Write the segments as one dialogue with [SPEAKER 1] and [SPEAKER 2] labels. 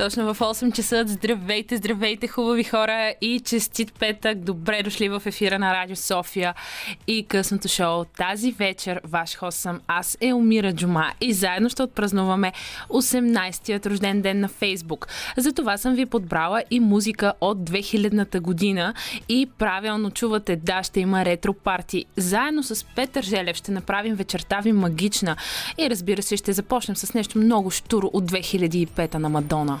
[SPEAKER 1] Точно в 8 часа. Здравейте, здравейте, хубави хора и честит петък. Добре дошли в ефира на Радио София и късното шоу. Тази вечер ваш хост съм аз, Елмира Джума и заедно ще отпразнуваме 18-тият рожден ден на Фейсбук. Затова съм ви подбрала и музика от 2000-та година и правилно чувате, да, ще има ретро парти. Заедно с Петър Желев ще направим вечерта ви магична и разбира се ще започнем с нещо много штуро от 2005 на Мадона.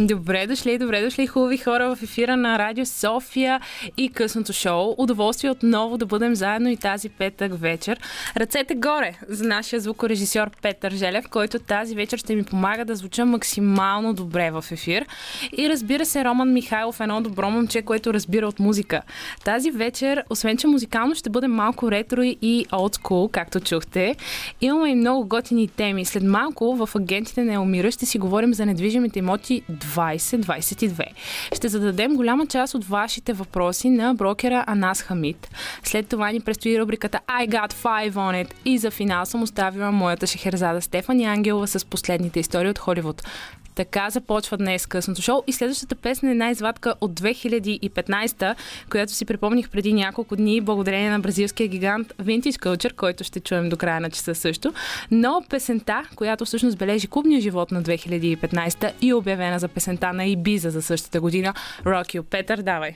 [SPEAKER 1] Добре дошли, добре дошли, хубави хора в ефира на Радио София и късното шоу. Удоволствие отново да бъдем заедно и тази петък вечер. Ръцете горе за нашия звукорежисьор Петър Желев, който тази вечер ще ми помага да звуча максимално добре в ефир. И разбира се, Роман Михайлов, едно добро момче, което разбира от музика. Тази вечер, освен че музикално ще бъде малко ретро и олдскул, както чухте, имаме и много готини теми. След малко в агентите на Елмира ще си говорим за недвижимите имоти 2022. Ще зададем голяма част от вашите въпроси на брокера Анас Хамид. След това ни предстои рубриката I got five on it и за финал съм оставила моята шехерзада Стефани Ангелова с последните истории от Холивуд. Така започва днес късното шоу и следващата песен е една извадка от 2015, която си припомних преди няколко дни, благодарение на бразилския гигант Vintage Culture, който ще чуем до края на часа също. Но песента, която всъщност бележи клубния живот на 2015 и е обявена за песента на Ибиза за същата година, Rock You. Петър, давай!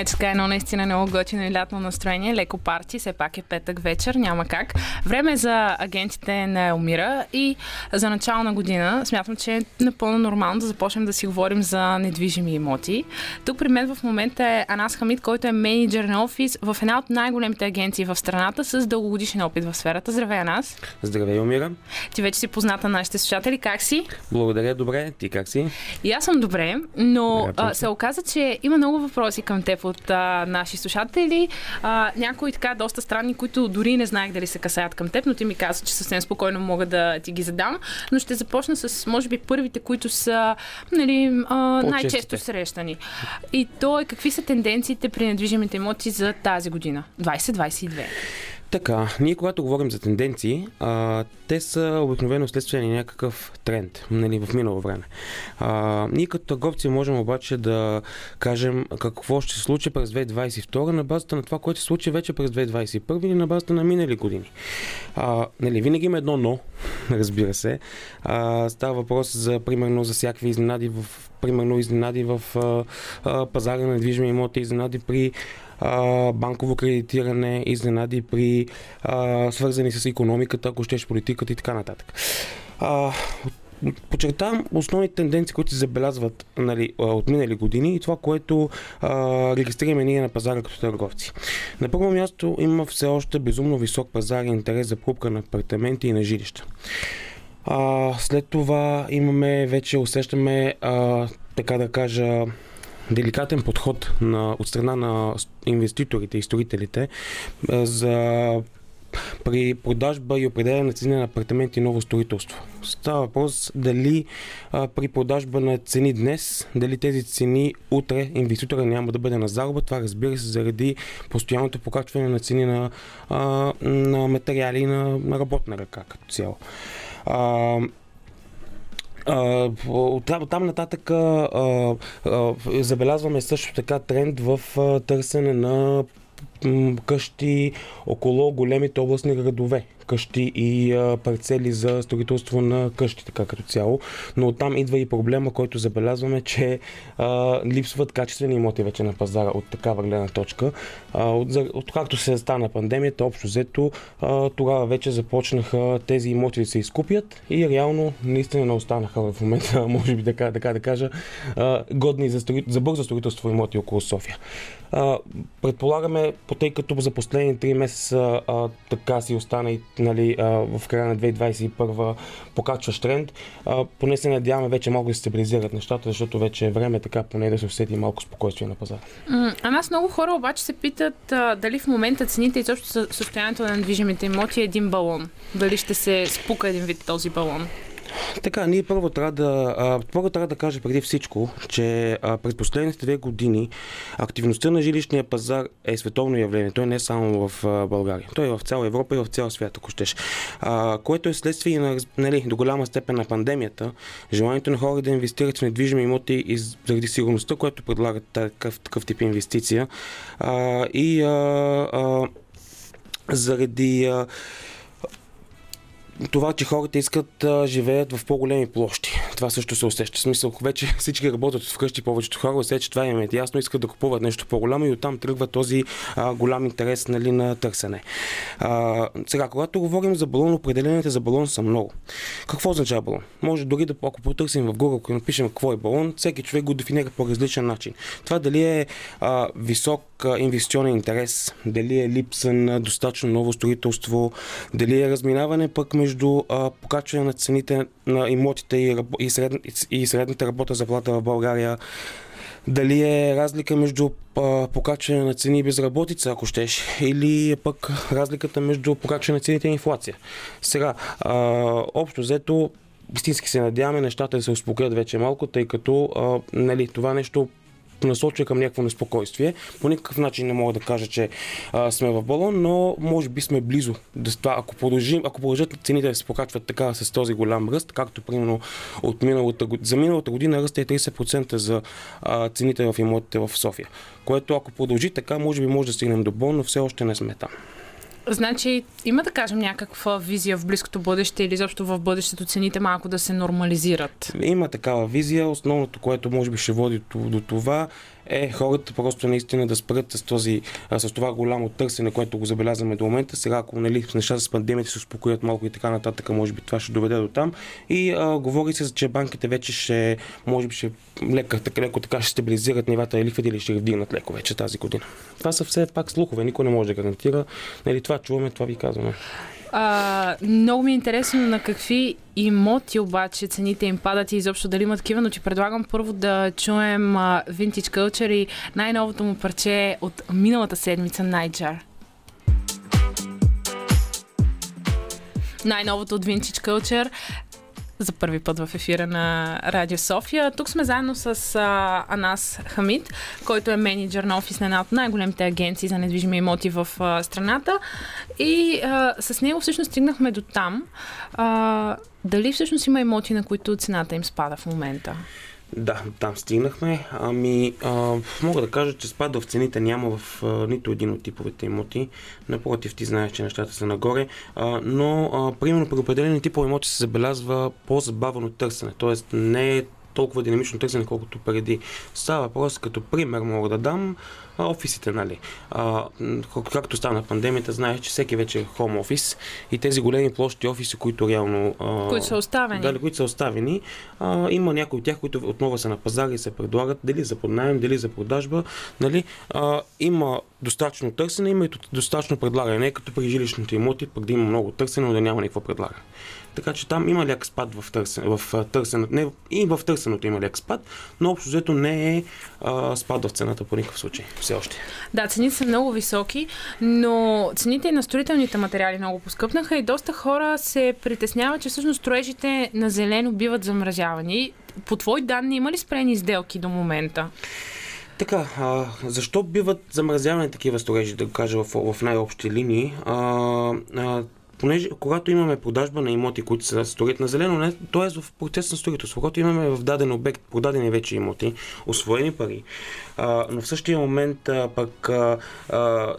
[SPEAKER 1] Ето така едно наистина много готино и лятно настроение, леко парти, все пак е петък вечер, няма как. Време е за агентите на Елмира и за начало на година смятам, че е напълно нормално да започнем да си говорим за недвижими имоти. Тук при мен в момента е Анас Хамид, който е менеджер на офис в една от най-големите агенции в страната с дългогодишен опит в сферата. Здравей, Анас!
[SPEAKER 2] Здравей, Елмира!
[SPEAKER 1] Ти вече си позната на нашите слушатели. Как си?
[SPEAKER 2] Благодаря, добре. Ти как си?
[SPEAKER 1] И аз съм добре, но а, се оказа, че има много въпроси към теб от а, наши слушатели. А, някои така доста странни, които дори не знаех дали се касаят към теб, но ти ми каза, че съвсем спокойно мога да ти ги задам. Но ще започна с, може би, първите, които са нали, а, най-често срещани. И то е какви са тенденциите при недвижимите имоти за тази година, 2022?
[SPEAKER 2] Така, ние когато говорим за тенденции, а, те са обикновено следствие на някакъв тренд нали, в минало време. А, ние като търговци можем обаче да кажем какво ще се случи през 2022 на базата на това, което се случи вече през 2021 или на базата на минали години. А, нали, винаги има едно но, разбира се. А, става въпрос за, примерно, за всякакви изненади в примерно изненади в а, а, пазара на недвижими имоти, изненади при банково кредитиране, изненади при а, свързани с економиката, ако щеш политиката и така нататък. А, Подчертавам основните тенденции, които се забелязват нали, от минали години и това, което а, регистрираме ние на пазара като търговци. На първо място има все още безумно висок пазар и интерес за покупка на апартаменти и на жилища. А, след това имаме, вече усещаме, а, така да кажа, деликатен подход на, от страна на инвеститорите и строителите за при продажба и определяне на цени на апартаменти и ново строителство. Става въпрос дали а, при продажба на цени днес, дали тези цени утре инвеститора няма да бъде на загуба. Това разбира се заради постоянното покачване на цени на, а, на материали и на, на работна ръка като цяло. А, от там нататък а, а, забелязваме също така тренд в търсене на къщи около големите областни градове. Къщи и парцели за строителство на къщи, така като цяло. Но оттам идва и проблема, който забелязваме, че а, липсват качествени имоти вече на пазара от такава гледна точка. А, от, от както се стана пандемията, общо взето, а, тогава вече започнаха тези имоти да се изкупят и реално наистина не останаха в момента, може би така, така да кажа, а, годни за, строи, за бързо строителство имоти около София. Предполагаме, тъй като за последни 3 месеца а, така си остана и нали, а, в края на 2021 покачващ тренд, а, поне се надяваме вече малко да се стабилизират нещата, защото вече е време така поне да се усети малко спокойствие на пазара.
[SPEAKER 1] А нас много хора обаче се питат а, дали в момента цените и също състоянието на недвижимите имоти е един балон. Дали ще се спука един вид този балон?
[SPEAKER 2] Така, ние първо трябва да, първо трябва да кажа преди всичко, че през последните две години активността на жилищния пазар е световно явление. Той не е само в България. Той е в цяла Европа и в цял свят, ако щеш. Което е следствие на, нали, до голяма степен на пандемията, желанието на хора да инвестират в недвижими имоти и заради сигурността, която предлагат такъв, такъв тип инвестиция. И а, а, заради а, това, че хората искат да живеят в по-големи площи. Това също се усеща. В смисъл, вече всички работят вкъщи, повечето хора усещат, че това им е ясно, искат да купуват нещо по-голямо и оттам тръгва този а, голям интерес нали, на търсене. А, сега, когато говорим за балон, определените за балон са много. Какво означава балон? Може дори да, ако потърсим в Google, ако напишем какво е балон, всеки човек го дефинира по различен начин. Това дали е а, висок инвестиционен интерес, дали е липса на достатъчно ново строителство, дали е разминаване пък между покачване на цените на имотите и, и, сред, и средната работа заплата в България, дали е разлика между покачване на цени и безработица, ако щеш, или е пък разликата между покачване на цените и инфлация. Сега, общо взето, истински се надяваме нещата да се успокоят вече малко, тъй като а, нали, това нещо насочва към някакво неспокойствие. По никакъв начин не мога да кажа, че а, сме в балон, но може би сме близо до това. Ако, продължим, ако продължат цените да се покачват така с този голям ръст, както примерно от миналата. За миналата година ръст е 30% за а, цените в имотите в София. Което ако продължи така, може би може да стигнем до бон, но все още не сме там.
[SPEAKER 1] Значи има да кажем някаква визия в близкото бъдеще или изобщо в бъдещето цените малко да се нормализират?
[SPEAKER 2] Има такава визия. Основното, което може би ще води до това е хората просто наистина да спрат с, този, с това голямо търсене, което го забелязваме до момента. Сега, ако нали, нещата с пандемията се успокоят малко и така нататък, може би това ще доведе до там. И а, говори се, че банките вече ще, може би ще леко, така, леко така ще стабилизират нивата лихвите или ще ги вдигнат леко вече тази година. Това са все пак слухове, никой не може да гарантира. Нали, това чуваме, това ви казваме.
[SPEAKER 1] А, много ми е интересно на какви имоти обаче цените им падат и изобщо дали има такива, но ти предлагам първо да чуем uh, Vintage Culture и най-новото му парче от миналата седмица Найджар. Най-новото от Vintage Culture за първи път в ефира на Радио София. Тук сме заедно с а, Анас Хамид, който е менеджер на офис на една от най-големите агенции за недвижими имоти в а, страната. И а, с него всъщност стигнахме до там. А, дали всъщност има имоти, на които цената им спада в момента?
[SPEAKER 2] Да, там стигнахме. Ами, а, мога да кажа, че спад в цените няма в а, нито един от типовете имоти. Напротив, ти знаеш, че нещата са нагоре. А, но, а, примерно, при определени типове имоти се забелязва по-забавено търсене. Тоест, не е толкова динамично търсене, колкото преди. Става въпрос, като пример мога да дам офисите, нали. А, както стана пандемията, знаеш, че всеки вече е хом офис и тези големи площи офиси, които реално...
[SPEAKER 1] А, които са оставени.
[SPEAKER 2] Дали, които са оставени. А, има някои от тях, които отново са на пазара и се предлагат дали за поднаем, дали за продажба. Нали. А, има достатъчно търсене, има и достатъчно предлагане. Не като при жилищните имоти, пък да има много търсене, но да няма никакво предлагане. Така че там има ляк спад в, търсен, в търсенето. Не, и в търсенето има ляк спад, но общо взето не е а, спад в цената по никакъв случай. Все още.
[SPEAKER 1] Да, цените са много високи, но цените и на строителните материали много поскъпнаха и доста хора се притесняват, че всъщност строежите на зелено биват замразявани. По твои данни има ли спрени сделки до момента?
[SPEAKER 2] Така, а, защо биват замразявани такива строежи, да го кажа в, в най-общи линии? А, а, понеже когато имаме продажба на имоти, които се строят на зелено, не, т.е. в процес на строителство, когато имаме в даден обект продадени вече имоти, освоени пари, а, но в същия момент а, пък а, а,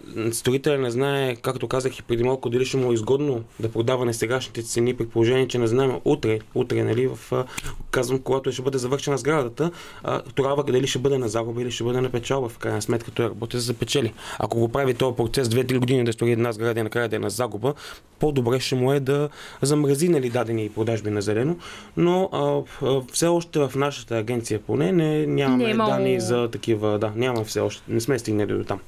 [SPEAKER 2] не знае, както казах и преди малко, дали ще му е изгодно да продава на сегашните цени, при положение, че не знаем утре, утре, нали, в, а, казвам, когато ще бъде завършена сградата, а, тогава дали ще бъде на загуба или ще бъде на печалба, в крайна сметка той работи за печели. Ако го прави този процес 2-3 години да строи една сграда и накрая да е на загуба, по по-добре ще му е да замрази нали, дадени продажби на зелено, но а, все още в нашата агенция поне не, нямаме
[SPEAKER 1] Не е имало-
[SPEAKER 2] данни за такива, да, няма все още, не сме стигнали до там.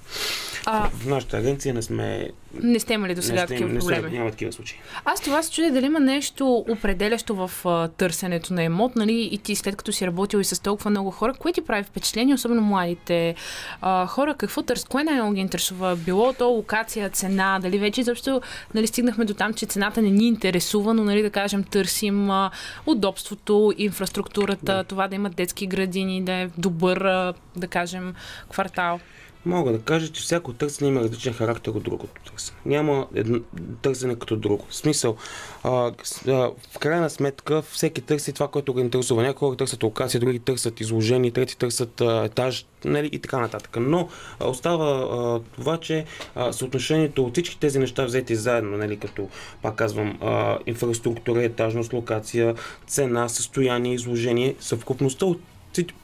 [SPEAKER 1] А,
[SPEAKER 2] В нашата агенция не сме,
[SPEAKER 1] не сте имали до сега такива проблеми.
[SPEAKER 2] няма такива случаи.
[SPEAKER 1] Аз това се чудя дали има нещо определящо в а, търсенето на емот, нали? И ти след като си работил и с толкова много хора, кое ти прави впечатление, особено младите а, хора, какво търс, кое най-много ги интересува? Било то локация, цена, дали вече изобщо нали, стигнахме до там, че цената не ни интересува, но нали, да кажем търсим а, удобството, инфраструктурата,
[SPEAKER 2] Да.
[SPEAKER 1] това да имат детски градини, да е добър, а, да кажем, квартал.
[SPEAKER 2] Мога да кажа, че всяко търсене има различен характер от другото търсене. Няма едно, търсене като друго. В смисъл, а, а, в крайна сметка, всеки търси това, което го интересува. Някои хора търсят локация, други търсят изложение, трети търсят а, етаж нали, и така нататък. Но а, остава а, това, че а, съотношението от всички тези неща взети заедно, нали, като, пак казвам, а, инфраструктура, етажност, локация, цена, състояние, изложение, съвкупността от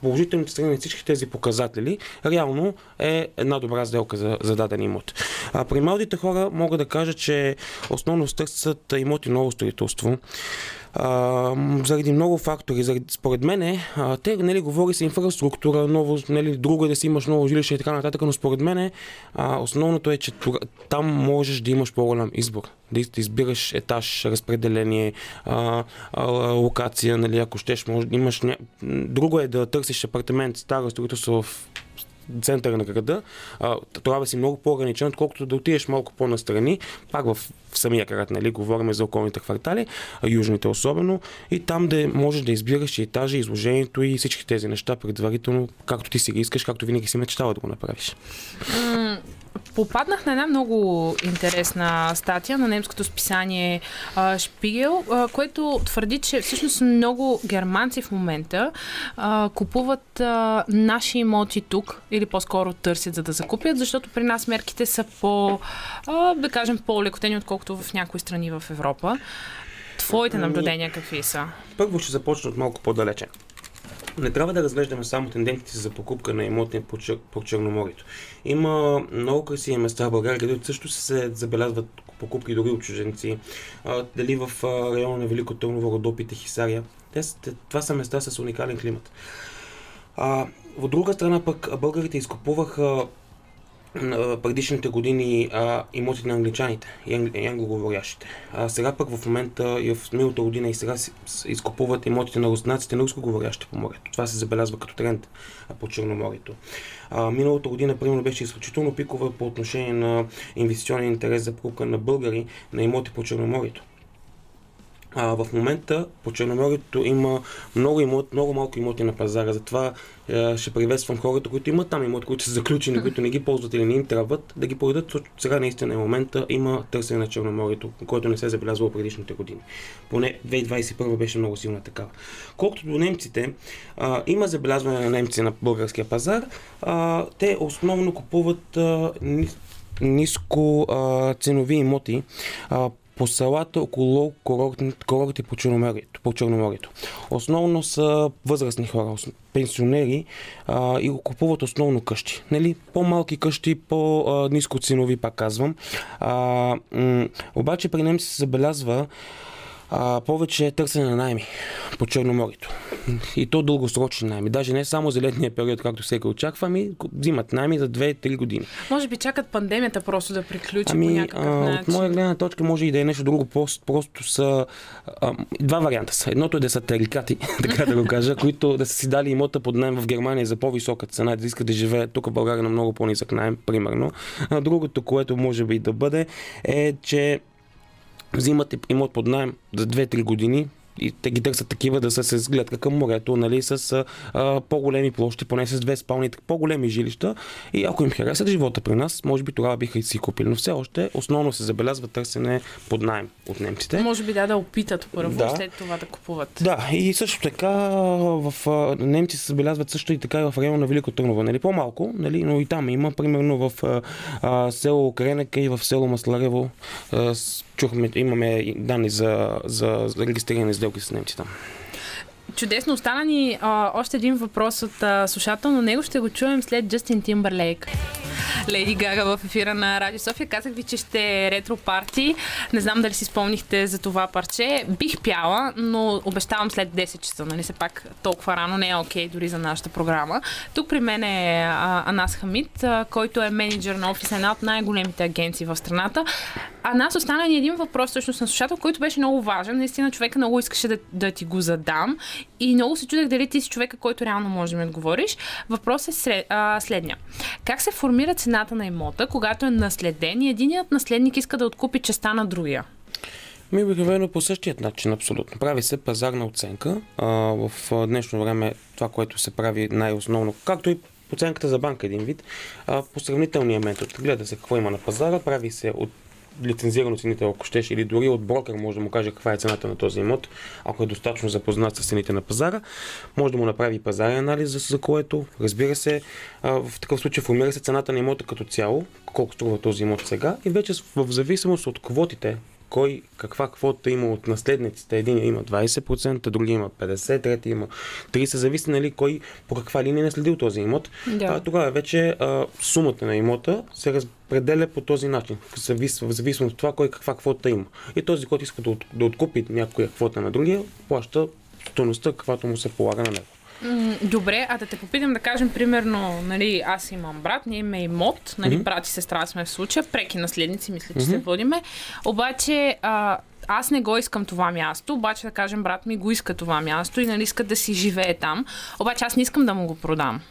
[SPEAKER 2] положителните страни на всички тези показатели, реално е една добра сделка за, за даден имот. А, при младите хора мога да кажа, че основно търсят имоти ново строителство. Заради много фактори. Заради, според мен, те нали, говори се инфраструктура, ново, нали, друго е да си имаш ново жилище и така нататък, но според мен основното е, че там можеш да имаш по-голям избор. Да из- да избираш етаж, разпределение, локация, нали, ако щеш, може да имаш... Друго е да търсиш апартамент, старо строителство в центъра на града, трябва да си много по-ограничен, отколкото да отидеш малко по-настрани, пак в, самия град, нали, говорим за околните квартали, южните особено, и там да можеш да избираш и етажа, изложението и всички тези неща предварително, както ти си ги искаш, както винаги си мечтала да го направиш.
[SPEAKER 1] Попаднах на една много интересна статия на немското списание а, Шпигел, а, което твърди, че всъщност много германци в момента а, купуват а, наши имоти тук, или по-скоро търсят за да закупят, защото при нас мерките са по, а, да кажем, по-лекотени, отколкото в някои страни в Европа. Твоите наблюдения какви са?
[SPEAKER 2] Първо ще започна от малко по-далече. Не трябва да разглеждаме само тенденциите за покупка на имоти по, Чер... по Черноморието. Има много красиви места в България, където също се забелязват покупки дори от чуженци. А, дали в района на Велико Търново, Родопите, Хисария. Те, това са места с уникален климат. А, от друга страна пък българите изкупуваха а, предишните години а, имоти на англичаните и, англоговорящите. А сега пък в момента и в миналата година и сега си, с- изкупуват имотите на руснаците на рускоговорящите по морето. Това се забелязва като тренд по Черноморието. А, миналата година, примерно, беше изключително пикова по отношение на инвестиционен интерес за покупка на българи на имоти по Черноморието. А, в момента по Черноморието има много, имот, много малко имоти на пазара, затова е, ще приветствам хората, които имат там имоти, които са заключени, които не ги ползват или не им трябват, да ги продадат. Сега наистина е момента, има търсене на Черноморието, което не се е забелязвало предишните години. Поне 2021 беше много силна такава. Колкото до немците, а, има забелязване на немци на българския пазар. А, те основно купуват а, ни- ниско а, ценови имоти а, по селата около курортите по Черноморието, по Черноморието. Основно са възрастни хора, пенсионери а, и го купуват основно къщи. Нали? По-малки къщи, по-ниско ценови, пак казвам. А, м- обаче при немци се забелязва а, повече търсене на найми по Черноморието. И то дългосрочни найми. Даже не само за летния период, както всеки очаква, ами взимат найми за 2-3 години.
[SPEAKER 1] Може би чакат пандемията просто да приключи по
[SPEAKER 2] Ами,
[SPEAKER 1] някакъв
[SPEAKER 2] а,
[SPEAKER 1] начин.
[SPEAKER 2] от моя гледна точка може и да е нещо друго. Просто, просто са а, два варианта са. Едното е да са тарикати, така да го кажа, които да са си дали имота под найем в Германия за по-висока цена, да искат да живеят тук в България на много по-нисък найем, примерно. А другото, което може би да бъде, е, че взимат имот под найем за 2-3 години, и те ги търсят такива да са с гледка към морето, нали, с а, по-големи площи, поне с две спални, по-големи жилища. И ако им харесат живота при нас, може би тогава биха и си купили. Но все още основно се забелязва търсене под найем от немците.
[SPEAKER 1] Може би да, да опитат първо,
[SPEAKER 2] Да.
[SPEAKER 1] след това да купуват.
[SPEAKER 2] Да, и също така в немци се забелязват също и така и в района на Велико Търново. Нали, по-малко, нали, но и там има, примерно в а, а, село Кренека и в село Масларево. А, с- чухме, имаме данни за, за регистрирани сделки с немци там.
[SPEAKER 1] Чудесно. Остана ни а, още един въпрос от а, слушател, но него ще го чуем след Джастин Тимбърлейк. Леди Гага в ефира на Радио София. Казах ви, че ще е ретро парти. Не знам дали си спомнихте за това парче. Бих пяла, но обещавам след 10 часа. Нали се пак толкова рано не е окей okay, дори за нашата програма. Тук при мен е а, Анас Хамид, а, който е менеджер на офис една от най-големите агенции в страната. А нас остана ни един въпрос всъщност на слушател, който беше много важен. Наистина човека много искаше да, да ти го задам. И много се чудех дали ти си човека, който реално може да ми отговориш. Въпрос е сред, а, следния. Как се формира цената на имота, когато е наследен и единият наследник иска да откупи частта на другия?
[SPEAKER 2] Ми обикновено по същият начин, абсолютно. Прави се пазарна оценка. А, в днешно време това, което се прави най-основно, както и оценката за банка един вид, а, по сравнителния метод. Гледа се какво има на пазара, прави се от лицензиран оценител, ако щеш, или дори от брокер може да му каже каква е цената на този имот, ако е достатъчно запознат с цените на пазара, може да му направи пазарен анализ, за, което, разбира се, в такъв случай формира се цената на имота като цяло, колко струва този имот сега и вече в зависимост от квотите, кой каква квота има от наследниците. Един има 20%, други има 50%, трети има 30%. Зависи нали, кой по каква линия е наследил този имот. Да. А, тогава вече а, сумата на имота се разпределя по този начин, в зависимост от това кой каква квота има. И този, който иска да, да откупи някоя квота на другия, плаща стоеността, каквато му се полага на него.
[SPEAKER 1] Добре, а да те попитам да кажем, примерно, нали, аз имам брат, ние имаме имот, нали, mm-hmm. брат и сестра сме в случая, преки наследници, мисля, че mm-hmm. се водиме. Обаче, а, аз не го искам това място, обаче да кажем, брат ми го иска това място и нали иска да си живее там. Обаче аз не искам да му го продам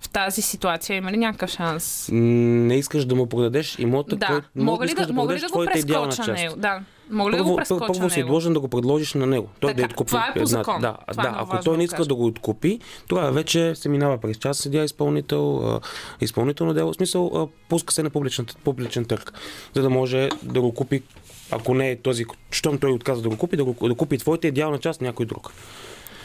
[SPEAKER 1] в тази ситуация? Има ли някакъв шанс?
[SPEAKER 2] Не искаш да му продадеш имота,
[SPEAKER 1] да. който мога ли да, да, мога ли да го прескоча него? Да. Мога ли
[SPEAKER 2] първо,
[SPEAKER 1] да го прескоча
[SPEAKER 2] първо си длъжен да го предложиш на него. Той
[SPEAKER 1] така,
[SPEAKER 2] да откупи.
[SPEAKER 1] Това е по закон.
[SPEAKER 2] Да,
[SPEAKER 1] това
[SPEAKER 2] да
[SPEAKER 1] е
[SPEAKER 2] ако той не иска да, го откупи, тогава вече се минава през част съдия изпълнител, изпълнително дело. В смисъл, пуска се на публичен, публичен търг, за да може да го купи ако не е този, щом той отказва да го купи, да, го, да купи твоята идеална част някой друг.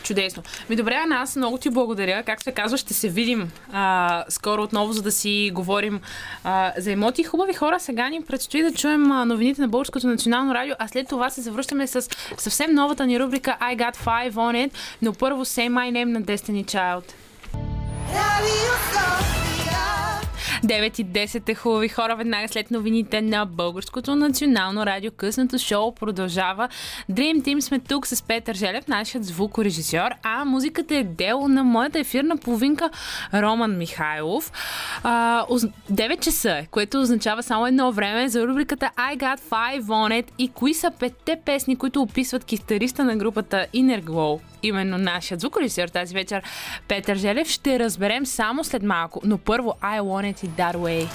[SPEAKER 1] Чудесно. Ми добре, аз много ти благодаря. Как се казва, ще се видим а, скоро отново, за да си говорим а, за емоти. Хубави хора, сега ни предстои да чуем новините на Българското национално радио, а след това се завръщаме с съвсем новата ни рубрика I Got Five on It, но първо Say My Name на Destiny Child. Radio 9 и 10 е хубави хора. Веднага след новините на Българското национално радио късното шоу продължава. Dream Team сме тук с Петър Желев, нашият звукорежисьор, а музиката е дело на моята ефирна половинка Роман Михайлов. А, 9 часа е, което означава само едно време за рубриката I Got Five On It и кои са петте песни, които описват китариста на групата Inner Glow именно нашият звукорежисьор тази вечер Петър Желев. Ще разберем само след малко. Но първо I Want It That Way.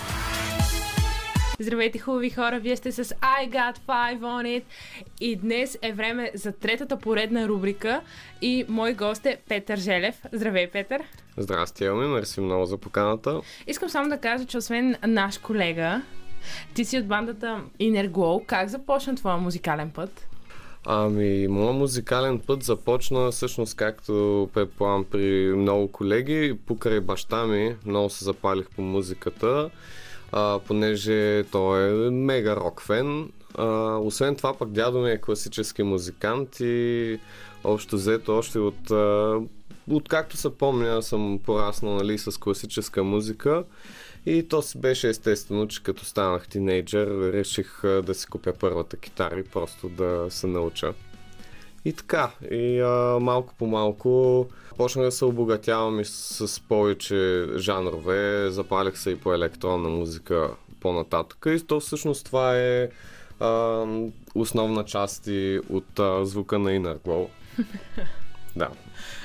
[SPEAKER 1] Здравейте, хубави хора! Вие сте с I Got Five On It и днес е време за третата поредна рубрика и мой гост е Петър Желев. Здравей, Петър!
[SPEAKER 3] Здрасти, Елми, мерси много за поканата.
[SPEAKER 1] Искам само да кажа, че освен наш колега, ти си от бандата Inner Glow. Как започна твоя музикален път?
[SPEAKER 3] Ами, моят музикален път започна всъщност както предполагам при много колеги. Покрай баща ми много се запалих по музиката, а, понеже той е мега рок фен. А, освен това пък дядо ми е класически музикант и общо взето още от, а, от както се помня съм пораснал нали, с класическа музика. И то си беше естествено, че като станах тинейджър, реших да си купя първата китара и просто да се науча. И така, и а, малко по малко почнах да се обогатявам и с, с повече жанрове, запалих се и по електронна музика по-нататък. И то всъщност това е а, основна част и от а, звука на Inner Glow. да.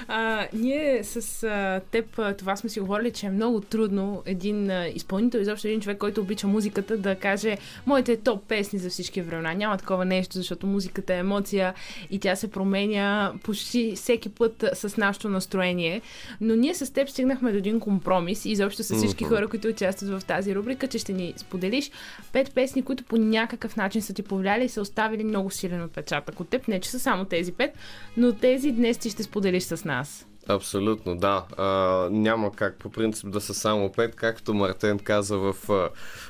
[SPEAKER 1] А, ние с а, теб това сме си говорили, че е много трудно един а, изпълнител, изобщо един човек, който обича музиката, да каже моите топ песни за всички времена. Няма такова нещо, защото музиката е емоция и тя се променя почти всеки път с нашето настроение. Но ние с теб стигнахме до един компромис и изобщо с всички хора, които участват в тази рубрика, че ще ни споделиш пет песни, които по някакъв начин са ти повлияли и са оставили много силен отпечатък от теб. Не, че са само тези пет, но тези днес ти ще споделиш с нас.
[SPEAKER 3] Абсолютно, да. А, няма как по принцип да са само пет, както Мартен каза в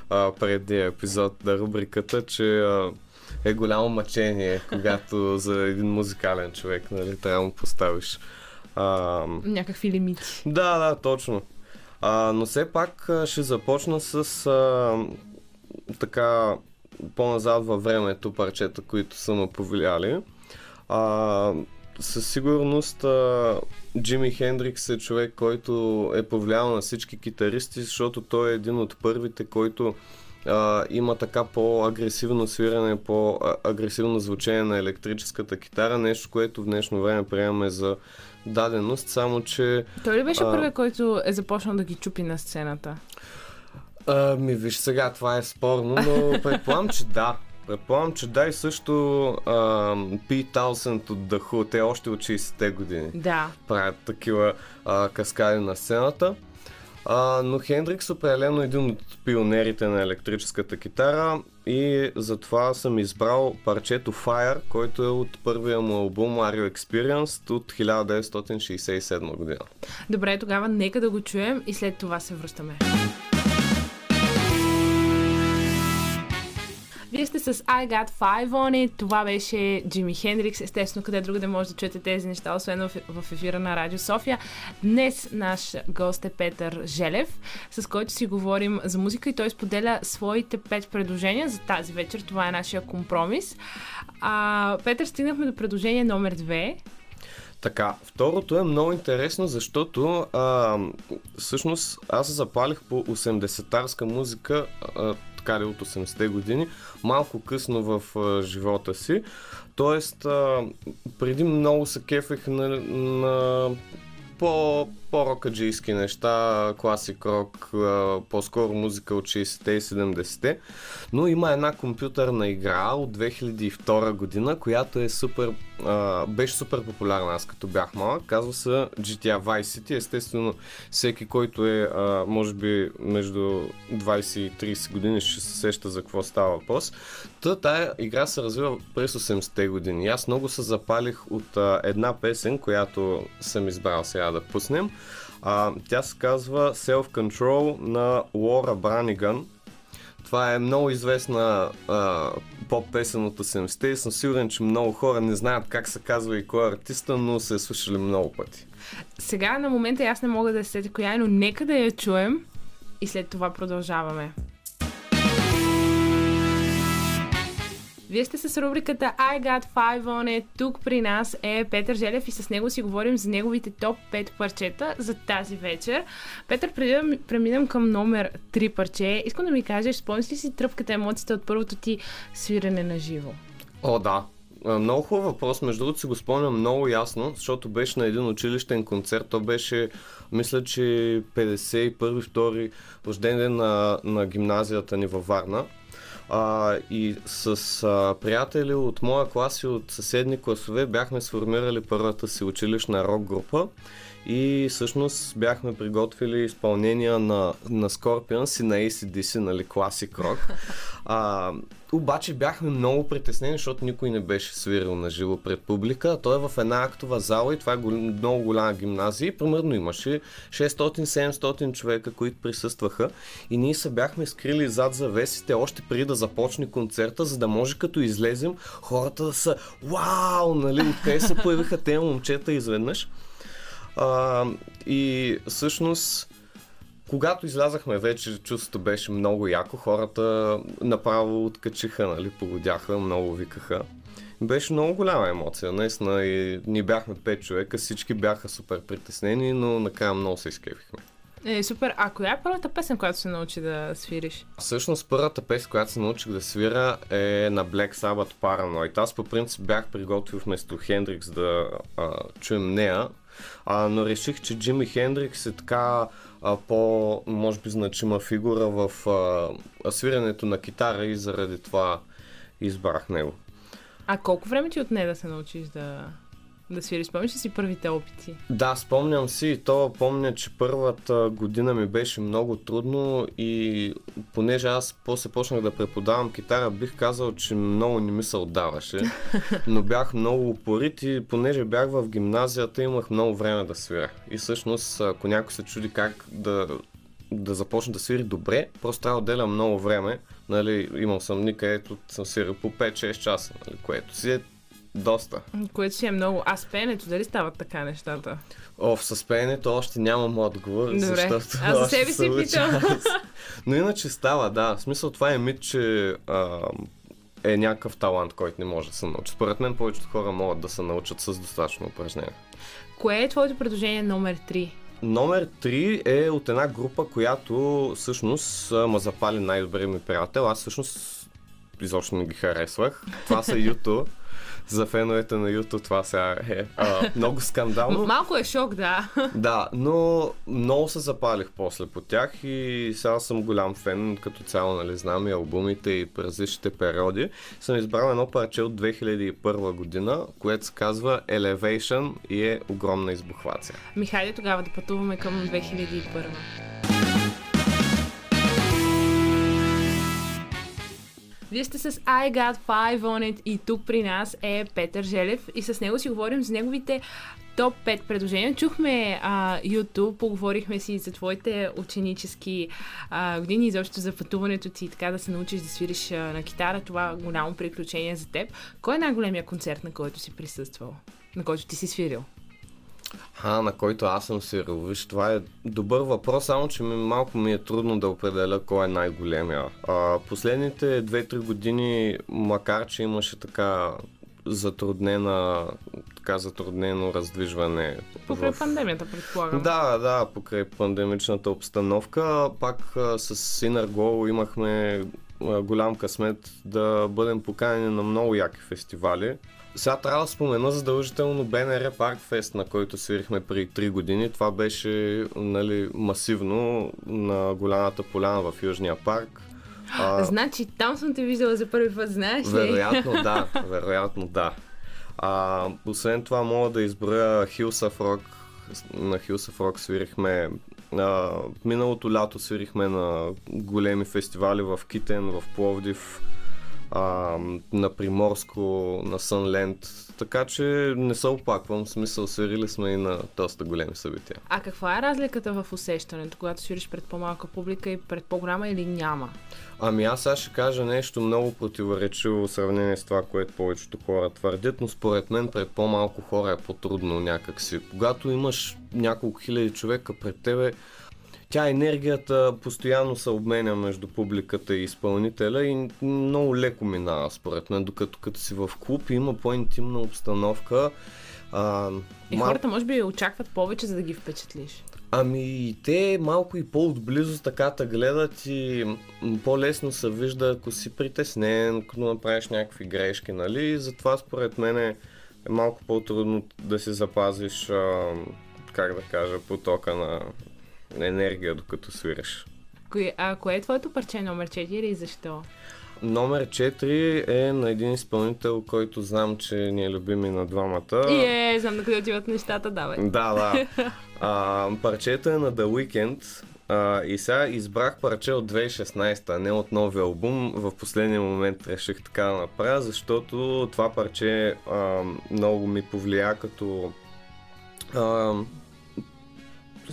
[SPEAKER 3] а, предния епизод на рубриката, че а, е голямо мъчение, когато за един музикален човек нали, трябва да му поставиш. А,
[SPEAKER 1] Някакви лимити.
[SPEAKER 3] да, да, точно. А, но все пак ще започна с а, така по-назад във времето парчета, които са ме повлияли. А, със сигурност а, Джими Хендрикс е човек, който е повлиял на всички китаристи, защото той е един от първите, който а, има така по-агресивно свиране, по-агресивно звучение на електрическата китара, нещо, което в днешно време приемаме за даденост, само че
[SPEAKER 1] Той ли беше
[SPEAKER 3] А.
[SPEAKER 1] първият, който е започнал да ги чупи на сцената?
[SPEAKER 3] А, ми виж сега, това е спорно, но предполагам, че да. Предполагам, че да и също а, Pete Townsend от The Who, те още от 60-те години
[SPEAKER 1] Да.
[SPEAKER 3] правят такива а, каскади на сцената. А, но Хендрикс определено е един от пионерите на електрическата китара и затова съм избрал парчето Fire, който е от първия му албум Mario Experience от 1967 година.
[SPEAKER 1] Добре, тогава нека да го чуем и след това се връщаме. Вие сте с I Got Five on it. Това беше Джими Хендрикс. Естествено, къде друга да може да чуете тези неща, освен в, в ефира на Радио София. Днес наш гост е Петър Желев, с който си говорим за музика и той споделя своите пет предложения за тази вечер. Това е нашия компромис. А, Петър, стигнахме до предложение номер две.
[SPEAKER 3] Така, второто е много интересно, защото а, всъщност аз се запалих по 80-тарска музика, а, така ли от 80-те години, малко късно в а, живота си. Тоест, а, преди много се кефех на, на по, по-рокаджийски неща, класик рок, по-скоро музика от 60-те и 70-те. Но има една компютърна игра от 2002 година, която е супер, беше супер популярна аз като бях малък. Казва се GTA Vice City. Естествено, всеки, който е, може би, между 20 и 30 години ще се сеща за какво става въпрос. Та тая игра се развива през 80-те години. Аз много се запалих от една песен, която съм избрал сега да пуснем. А, тя се казва Self Control на Лора Браниган. Това е много известна а, поп песен от 80-те и съм сигурен, че много хора не знаят как се казва и кой е артиста, но се е слушали много пъти.
[SPEAKER 1] Сега на момента аз не мога да се сетя коя е, но нека да я чуем и след това продължаваме. Вие сте с рубриката I Got Five on it. Тук при нас е Петър Желев и с него си говорим за неговите топ 5 парчета за тази вечер. Петър, преди да ми- преминем към номер 3 парче, искам да ми кажеш, спомниш ли си тръпката емоцията от първото ти свирене на живо?
[SPEAKER 3] О, да. Много хубав въпрос. Между другото си го спомням много ясно, защото беше на един училищен концерт. То беше, мисля, че 51-2 рожден ден на, на гимназията ни във Варна. А, и с а, приятели от моя клас и от съседни класове бяхме сформирали първата си училищна рок група и всъщност бяхме приготвили изпълнения на, на Scorpions и на ACDC, нали, класик рок. А, обаче бяхме много притеснени, защото никой не беше свирил на живо пред публика. Той е в една актова зала и това е много голяма гимназия и примерно имаше 600-700 човека, които присъстваха и ние се бяхме скрили зад завесите още преди да започне концерта, за да може като излезем хората да са вау, нали, откъде се появиха тези момчета изведнъж. А, и всъщност когато излязахме вече, чувството беше много яко. Хората направо откачиха, нали, погодяха, много викаха. Беше много голяма емоция, наистина. И ние бяхме пет човека, всички бяха супер притеснени, но накрая много се изкефихме.
[SPEAKER 1] Е, супер. А коя е първата песен, която се научи да свириш?
[SPEAKER 3] Всъщност първата песен, която се научих да свира е на Black Sabbath Paranoid. Аз по принцип бях приготвил вместо Хендрикс да а, чуем нея, а, но реших, че Джими Хендрикс е така а, по, може би, значима фигура в а, свирането на китара и заради това избрах него.
[SPEAKER 1] А колко време ти отне да се научиш да, да свириш? Спомниш ли си първите опити?
[SPEAKER 3] Да, спомням си и то помня, че първата година ми беше много трудно и понеже аз после почнах да преподавам китара, бих казал, че много не ми се отдаваше, но бях много упорит и понеже бях в гимназията, имах много време да свиря. И всъщност, ако някой се чуди как да да започне да свири добре, просто трябва да отделя много време. Нали, имал съм дни, където съм свирил по 5-6 часа, нали, което си е доста.
[SPEAKER 1] Което си е много. А с пеенето, дали стават така нещата?
[SPEAKER 3] О, в пеенето още нямам отговор,
[SPEAKER 1] Добре.
[SPEAKER 3] защото
[SPEAKER 1] Аз за себе си питам.
[SPEAKER 3] Но иначе става, да. В смисъл това е мит, че а, е някакъв талант, който не може да се научи. Според мен повечето хора могат да се научат с достатъчно упражнение.
[SPEAKER 1] Кое е твоето предложение номер 3?
[SPEAKER 3] Номер 3 е от една група, която всъщност а, ма запали най-добре ми приятел. Аз всъщност изобщо не ги харесвах. Това са Юто. За феновете на Юто това сега е а, много скандално.
[SPEAKER 1] Малко е шок, да.
[SPEAKER 3] Да, но много се запалих после по тях и сега съм голям фен, като цяло, нали, знам и албумите и различните периоди. Съм избрал едно парче от 2001 година, което се казва Elevation и е огромна избухвация.
[SPEAKER 1] Михайде, тогава да пътуваме към 2001. Вие сте с I Got Five on it и тук при нас е Петър Желев и с него си говорим за неговите топ 5 предложения. Чухме а, YouTube, поговорихме си за твоите ученически а, години, изобщо за пътуването ти, така да се научиш да свириш а, на китара. Това е голямо приключение за теб. Кой е най-големия концерт, на който си присъствал? На който ти си свирил?
[SPEAKER 3] А, на който аз съм свирил. Виж, това е добър въпрос, само че ми, малко ми е трудно да определя кой е най-големия. А, последните 2-3 години, макар че имаше така затруднена, така затруднено раздвижване.
[SPEAKER 1] Покрай
[SPEAKER 3] в-
[SPEAKER 1] пандемията, предполагам.
[SPEAKER 3] Да, да, покрай пандемичната обстановка. Пак с Glow имахме голям късмет да бъдем поканени на много яки фестивали. Сега трябва да спомена задължително БНР Парк Фест, на който свирихме преди 3 години. Това беше нали, масивно на голямата поляна в Южния парк. А,
[SPEAKER 1] Значи, там съм те виждала за първи път, знаеш ли?
[SPEAKER 3] вероятно да, вероятно да. А, освен това мога да изброя Hills of Rock. На Hills of Rock свирихме а, миналото лято свирихме на големи фестивали в Китен, в Пловдив, а, на Приморско, на Сънленд. Така че не се опаквам, в смисъл свирили сме и на доста големи събития.
[SPEAKER 1] А каква е разликата в усещането, когато свириш пред по-малка публика и пред по-голяма или няма?
[SPEAKER 3] Ами аз сега ще кажа нещо много противоречиво в сравнение с това, което повечето хора твърдят, но според мен пред по-малко хора е по-трудно някакси. Когато имаш няколко хиляди човека пред тебе, тя енергията постоянно се обменя между публиката и изпълнителя и много леко минава според мен, докато като си в клуб и има по-интимна обстановка. А,
[SPEAKER 1] И
[SPEAKER 3] мал-
[SPEAKER 1] хората може би очакват повече, за да ги впечатлиш.
[SPEAKER 3] Ами, те малко и по-отблизо така те гледат и по-лесно се вижда, ако си притеснен, ако направиш някакви грешки, нали? Затова според мен е малко по-трудно да си запазиш, а, как да кажа, потока на енергия, докато свириш.
[SPEAKER 1] Кое, а кое е твоето парче номер 4 и защо?
[SPEAKER 3] Номер 4 е на един изпълнител, който знам, че ни е любим и на двамата.
[SPEAKER 1] И е, знам на къде отиват нещата, давай.
[SPEAKER 3] Да, да. А, парчето е на The Weeknd. А, и сега избрах парче от 2016, а не от новия албум. В последния момент реших така да направя, защото това парче а, много ми повлия като а,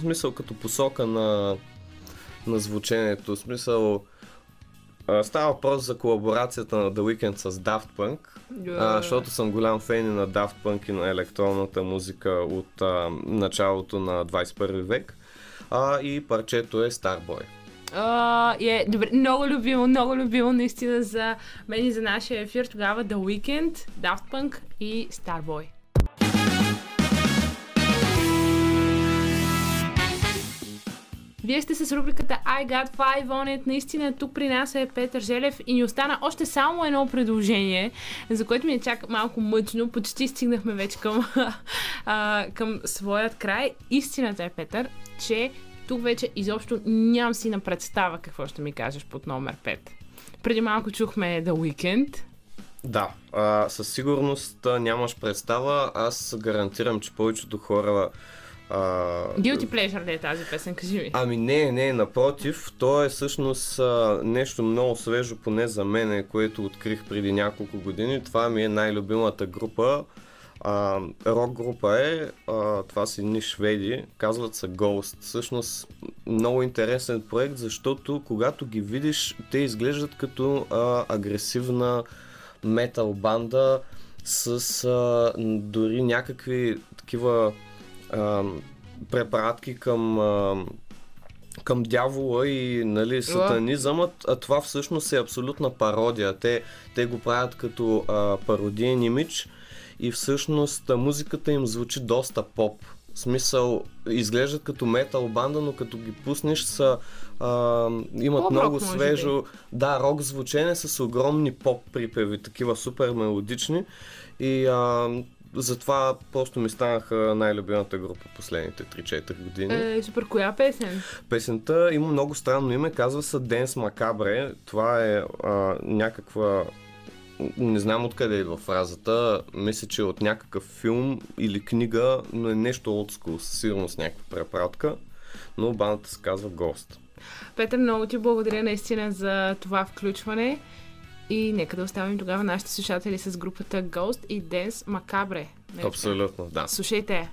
[SPEAKER 3] в смисъл като посока на, на звученето. В смисъл а, става въпрос за колаборацията на The Weeknd с Daft Punk. А, защото съм голям фен и на Daft Punk и на електронната музика от а, началото на 21 век. А, и парчето е Starboy.
[SPEAKER 1] А, е, добре, много любимо, много любимо наистина за мен и за нашия ефир. Тогава The Weeknd, Daft Punk и Starboy. Вие сте с рубриката I Got Five on it. Наистина тук при нас е Петър Желев и ни остана още само едно предложение, за което ми е чак малко мъчно. Почти стигнахме вече към, а, към своят край. Истината е, Петър, че тук вече изобщо нямам си на представа какво ще ми кажеш под номер 5. Преди малко чухме The Weeknd.
[SPEAKER 3] Да, а, със сигурност нямаш представа. Аз гарантирам, че повечето хора.
[SPEAKER 1] Guilty Pleasure ли е тази песен, кажи ми.
[SPEAKER 3] Ами не, не, напротив, то е всъщност а, нещо много свежо, поне за мене, което открих преди няколко години. Това ми е най-любимата група. А, рок група е, а, това са едни шведи, казват се Ghost. Всъщност много интересен проект, защото когато ги видиш, те изглеждат като а, агресивна метал банда с а, дори някакви такива а, препаратки към а, към дявола и нали, сатанизъмът, а това всъщност е абсолютна пародия. Те, те го правят като а, пародиен имидж и всъщност а, музиката им звучи доста поп. В смисъл, изглеждат като метал банда, но като ги пуснеш са, а, имат
[SPEAKER 1] Поп-рок,
[SPEAKER 3] много свежо, да, рок звучение с огромни поп припеви, такива супер мелодични и а, затова просто ми станаха най-любимата група последните 3-4 години.
[SPEAKER 1] Е, супер, коя песен?
[SPEAKER 3] Песента има много странно име, казва се Dance Macabre. Това е а, някаква... Не знам откъде идва фразата. Мисля, че е от някакъв филм или книга, но е нещо от school, със сигурност някаква препратка. Но бандата се казва Ghost.
[SPEAKER 1] Петър, много ти благодаря наистина за това включване. И нека да оставим тогава нашите слушатели с групата Ghost и Dance Macabre. Нещо.
[SPEAKER 3] Абсолютно, да.
[SPEAKER 1] Слушайте я.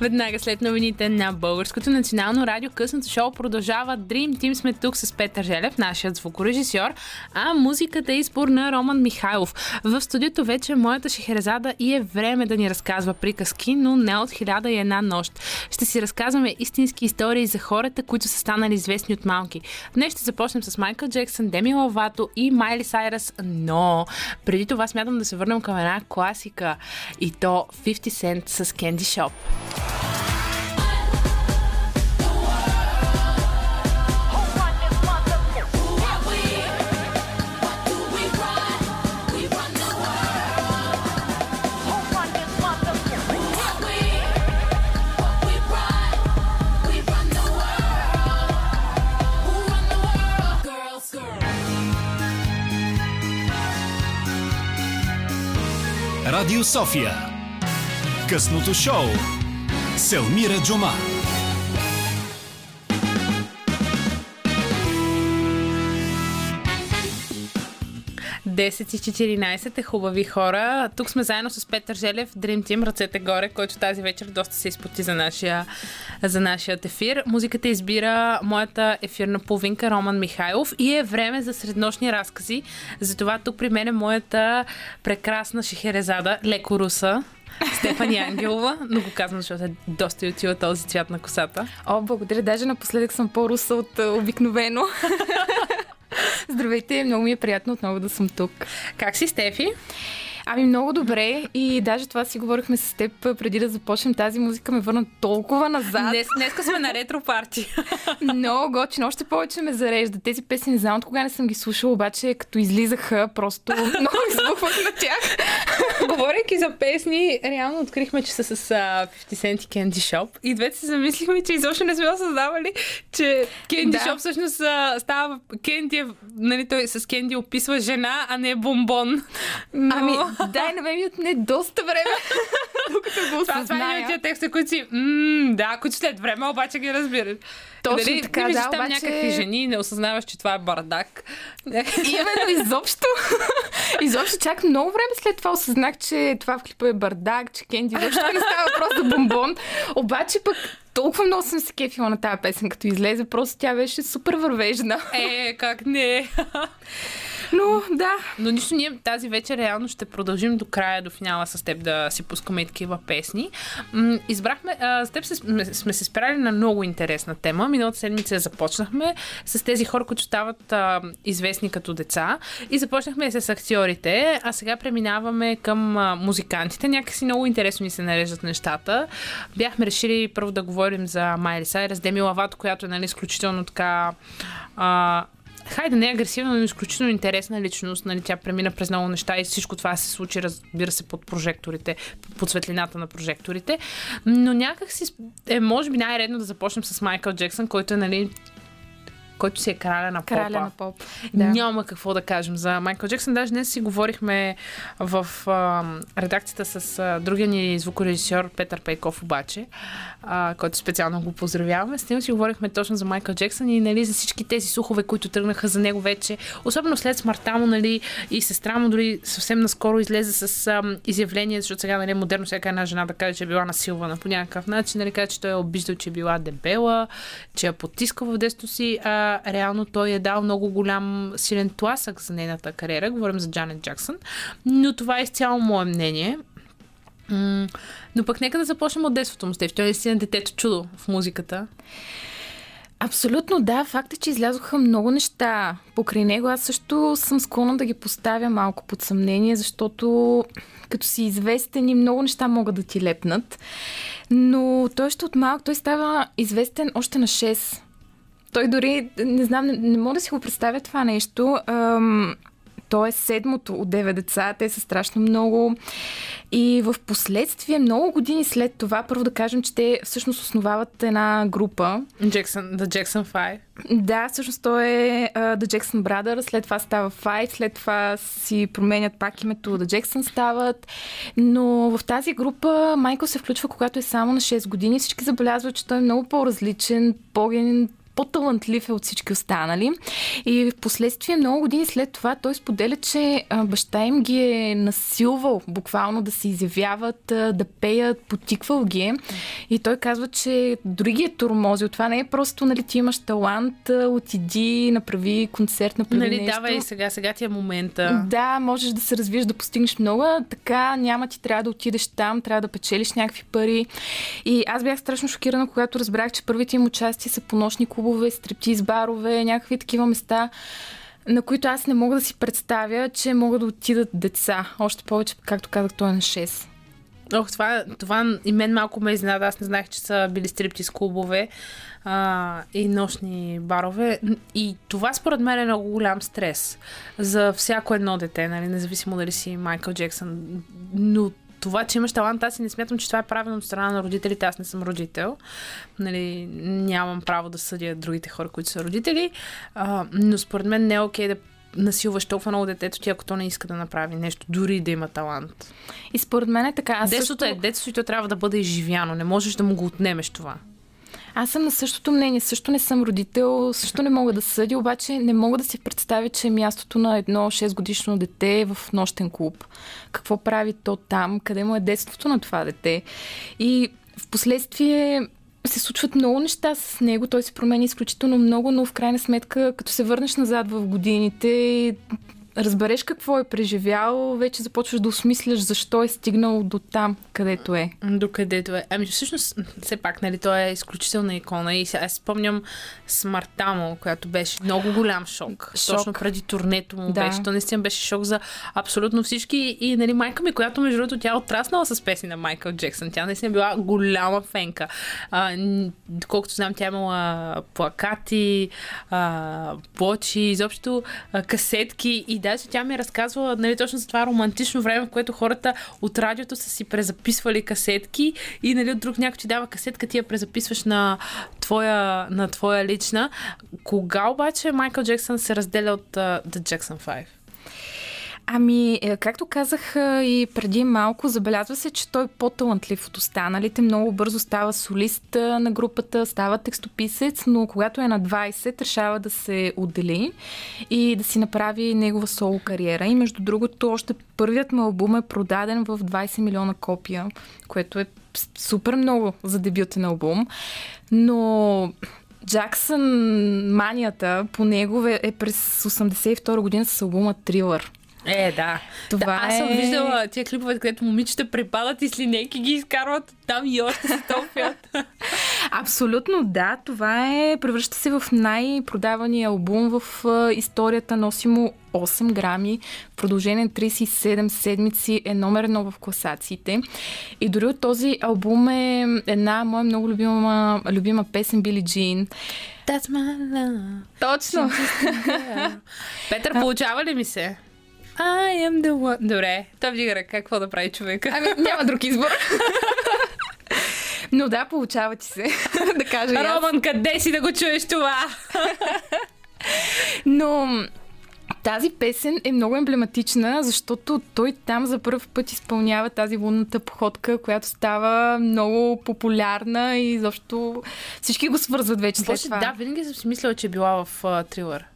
[SPEAKER 1] Веднага след новините на Българското национално радио късното шоу продължава Dream Team. Сме тук с Петър Желев, нашият звукорежисьор, а музиката е избор на Роман Михайлов. В студиото вече моята Шехерезада и е време да ни разказва приказки, но не от хиляда и една нощ. Ще си разказваме истински истории за хората, които са станали известни от малки. Днес ще започнем с Майкъл Джексън, Деми Лавато и Майли Сайрас, но преди това смятам да се върнем към една класика и то 50 Cent с Candy Shop.
[SPEAKER 4] Радио София. Късното шоу. Селмира Джума.
[SPEAKER 1] 10 и 14 е хубави хора. Тук сме заедно с Петър Желев, Dream Team, ръцете горе, който тази вечер доста се изпоти за нашия, за нашия ефир. Музиката избира моята ефирна половинка Роман Михайлов и е време за среднощни разкази. Затова тук при мен е моята прекрасна шехерезада, леко руса, Стефани Ангелова, но го казвам, защото е доста и отива този цвят на косата.
[SPEAKER 5] О, благодаря. Даже напоследък съм по-руса от а, обикновено. Здравейте, много ми е приятно отново да съм тук.
[SPEAKER 1] Как си, Стефи?
[SPEAKER 5] Ами много добре и даже това си говорихме с теб преди да започнем. Тази музика ме върна толкова назад.
[SPEAKER 1] Днес, днеска сме на ретро парти.
[SPEAKER 5] Много готино, още повече ме зарежда. Тези песни не знам от кога не съм ги слушала, обаче като излизаха, просто много избухвах на тях.
[SPEAKER 1] Говорейки за песни, реално открихме, че са с uh, 50 Cent и Candy Shop. И двете се замислихме, че изобщо не сме осъзнавали, че Candy
[SPEAKER 5] Да.
[SPEAKER 1] Shop всъщност uh, става... Кенди нали, той с Кенди описва жена, а не бомбон. Но...
[SPEAKER 5] Ами, дай на мен ми отне доста време, докато го
[SPEAKER 1] това, това е един от
[SPEAKER 5] осъзная.
[SPEAKER 1] тия текста, които си... М- да, които след време обаче ги разбираш.
[SPEAKER 5] Точно
[SPEAKER 1] Дали,
[SPEAKER 5] така,
[SPEAKER 1] ти
[SPEAKER 5] да,
[SPEAKER 1] там
[SPEAKER 5] обаче-
[SPEAKER 1] някакви жени и не осъзнаваш, че това е бардак.
[SPEAKER 5] Именно, изобщо. изобщо чак много време след това осъзнах, че това в клипа е бардак, че Кенди изобщо не става въпрос за бомбон. Обаче пък толкова много съм се кефила на тази песен, като излезе, просто тя беше супер вървежна.
[SPEAKER 1] Е, как не?
[SPEAKER 5] Но да,
[SPEAKER 1] Но нищо, ние тази вечер реално ще продължим до края, до финала с теб да си пускаме и такива песни. Избрахме, а, с теб се, сме, сме се спирали на много интересна тема. Миналата седмица започнахме с тези хора, които стават а, известни като деца и започнахме с актьорите, а сега преминаваме към а, музикантите. Някакси много интересно ни се нареждат нещата. Бяхме решили първо да говорим за Майли Сайрес, Деми Лавато, която е нали, изключително така а, хайде не е агресивна, но изключително интересна личност. Нали, тя премина през много неща и всичко това се случи, разбира се, под прожекторите, под светлината на прожекторите. Но някак си е, може би най-редно да започнем с Майкъл Джексън, който е, нали, който си е краля на
[SPEAKER 5] Краля
[SPEAKER 1] попа.
[SPEAKER 5] на поп.
[SPEAKER 1] Да. Няма какво да кажем за Майкъл Джексън. Даже днес си говорихме в а, редакцията с а, другия ни звукорежисьор Петър Пейков обаче, а, който специално го поздравяваме. С него си говорихме точно за Майкъл Джексън и нали, за всички тези слухове, които тръгнаха за него вече. Особено след смъртта му нали, и сестра му дори съвсем наскоро излезе с а, изявление, защото сега нали, е модерно всяка една жена да каже, че е била насилвана по някакъв начин, нали, каже, че той е обиждал, че е била дебела, че я потискал в детството си, а реално той е дал много голям силен тласък за нейната кариера. Говорим за Джанет Джаксън. Но това е изцяло мое мнение. Но пък нека да започнем от детството му, Стеф. Той е наистина детето чудо в музиката.
[SPEAKER 5] Абсолютно да. Факт е, че излязоха много неща покрай него. Аз също съм склонна да ги поставя малко под съмнение, защото като си известен и много неща могат да ти лепнат. Но той още от малък, той става известен още на 6. Той дори, не знам, не, не мога да си го представя това нещо. Ам, той е седмото от 9 деца, те са страшно много. И в последствие, много години след това, първо да кажем, че те всъщност основават една група.
[SPEAKER 1] Джексън, The Jackson 5.
[SPEAKER 5] Да, всъщност той е uh, The Jackson Brothers, след това става Five, след това си променят пак името The Jackson стават. Но в тази група Майкъл се включва, когато е само на 6 години. Всички забелязват, че той е много по-различен, по-ген по-талантлив е от всички останали. И в последствие, много години след това, той споделя, че баща им ги е насилвал буквално да се изявяват, да пеят, потиквал ги е. И той казва, че дори ги е тормозил. Това не е просто, нали, ти имаш талант, отиди, направи концерт, направи
[SPEAKER 1] Нали,
[SPEAKER 5] нещо.
[SPEAKER 1] давай сега, сега ти е момента.
[SPEAKER 5] Да, можеш да се развиеш, да постигнеш много, така няма ти трябва да отидеш там, трябва да печелиш някакви пари. И аз бях страшно шокирана, когато разбрах, че първите им участия са по нощни клубове, стриптиз барове, някакви такива места, на които аз не мога да си представя, че могат да отидат деца. Още повече, както казах, той е на 6.
[SPEAKER 1] Ох, това, това и мен малко ме изненада. Аз не знаех, че са били стриптиз клубове а, и нощни барове. И това според мен е много голям стрес за всяко едно дете, нали? независимо дали си Майкъл Джексън. Но това, че имаш талант, аз и не смятам, че това е правилно от страна на родителите. Аз не съм родител. Нали, нямам право да съдя другите хора, които са родители. А, но според мен не е окей да насилваш толкова много детето ти, ако то не иска да направи нещо, дори да има талант.
[SPEAKER 5] И според мен е така. Аз
[SPEAKER 1] Детството
[SPEAKER 5] също...
[SPEAKER 1] е детство и то трябва да бъде изживяно. Не можеш да му го отнемеш това.
[SPEAKER 5] Аз съм на същото мнение. Също не съм родител, също не мога да съдя, обаче не мога да си представя, че е мястото на едно 6 годишно дете е в нощен клуб. Какво прави то там? Къде му е детството на това дете? И в последствие се случват много неща с него. Той се променя изключително много, но в крайна сметка, като се върнеш назад в годините разбереш какво е преживял, вече започваш да осмисляш защо е стигнал до там, където е.
[SPEAKER 1] Докъдето е. Ами всъщност, все пак, нали, той е изключителна икона и аз спомням смъртта му, която беше много голям шок.
[SPEAKER 5] Шок.
[SPEAKER 1] Точно преди турнето му
[SPEAKER 5] Да.
[SPEAKER 1] беше. То наистина беше шок за абсолютно всички. И нали, майка ми, която между другото тя е отраснала с песни на Майкъл Джексън. Тя наистина е била голяма фенка. А, доколкото знам, тя е имала плакати, а, плочи, изобщо а, касетки и даже тя ми е разказвала нали, точно за това романтично време, в което хората от радиото са си презаписвали касетки и нали, от друг някой ти дава касетка, ти я презаписваш на твоя, на твоя лична. Кога обаче Майкъл Джексън се разделя от uh, The Jackson 5?
[SPEAKER 5] Ами, е, както казах а, и преди малко, забелязва се, че той е по-талантлив от останалите. Много бързо става солист а, на групата, става текстописец, но когато е на 20, решава да се отдели и да си направи негова соло кариера. И между другото, още първият му албум е продаден в 20 милиона копия, което е супер много за дебютен албум. Но Джаксън манията по него е е през 82 година с албума Трилър.
[SPEAKER 1] Е, да.
[SPEAKER 5] Това
[SPEAKER 1] да аз съм
[SPEAKER 5] е-
[SPEAKER 1] виждала тия клипове, където момичета препадат и с линейки ги изкарват там и още се топят.
[SPEAKER 5] Абсолютно да, това е, превръща се в най-продавания албум в а, историята, носи му 8 грами, в продължение на 37 седмици е номер едно в класациите. И дори от този албум е една моя много любима, любима песен Били Джин.
[SPEAKER 1] That's my love.
[SPEAKER 5] Точно!
[SPEAKER 1] Петър, получава ли ми се? I am the one. Добре, той вдига ръка, какво да прави човека?
[SPEAKER 5] Ами, няма друг избор. Но да, получава ти се. да кажа.
[SPEAKER 1] Роман, къде си да го чуеш това?
[SPEAKER 5] Но тази песен е много емблематична, защото той там за първ път изпълнява тази лунната походка, която става много популярна и защо всички го свързват вече след
[SPEAKER 1] Боже,
[SPEAKER 5] това.
[SPEAKER 1] да, винаги съм си мислила, че е била в uh, трилър.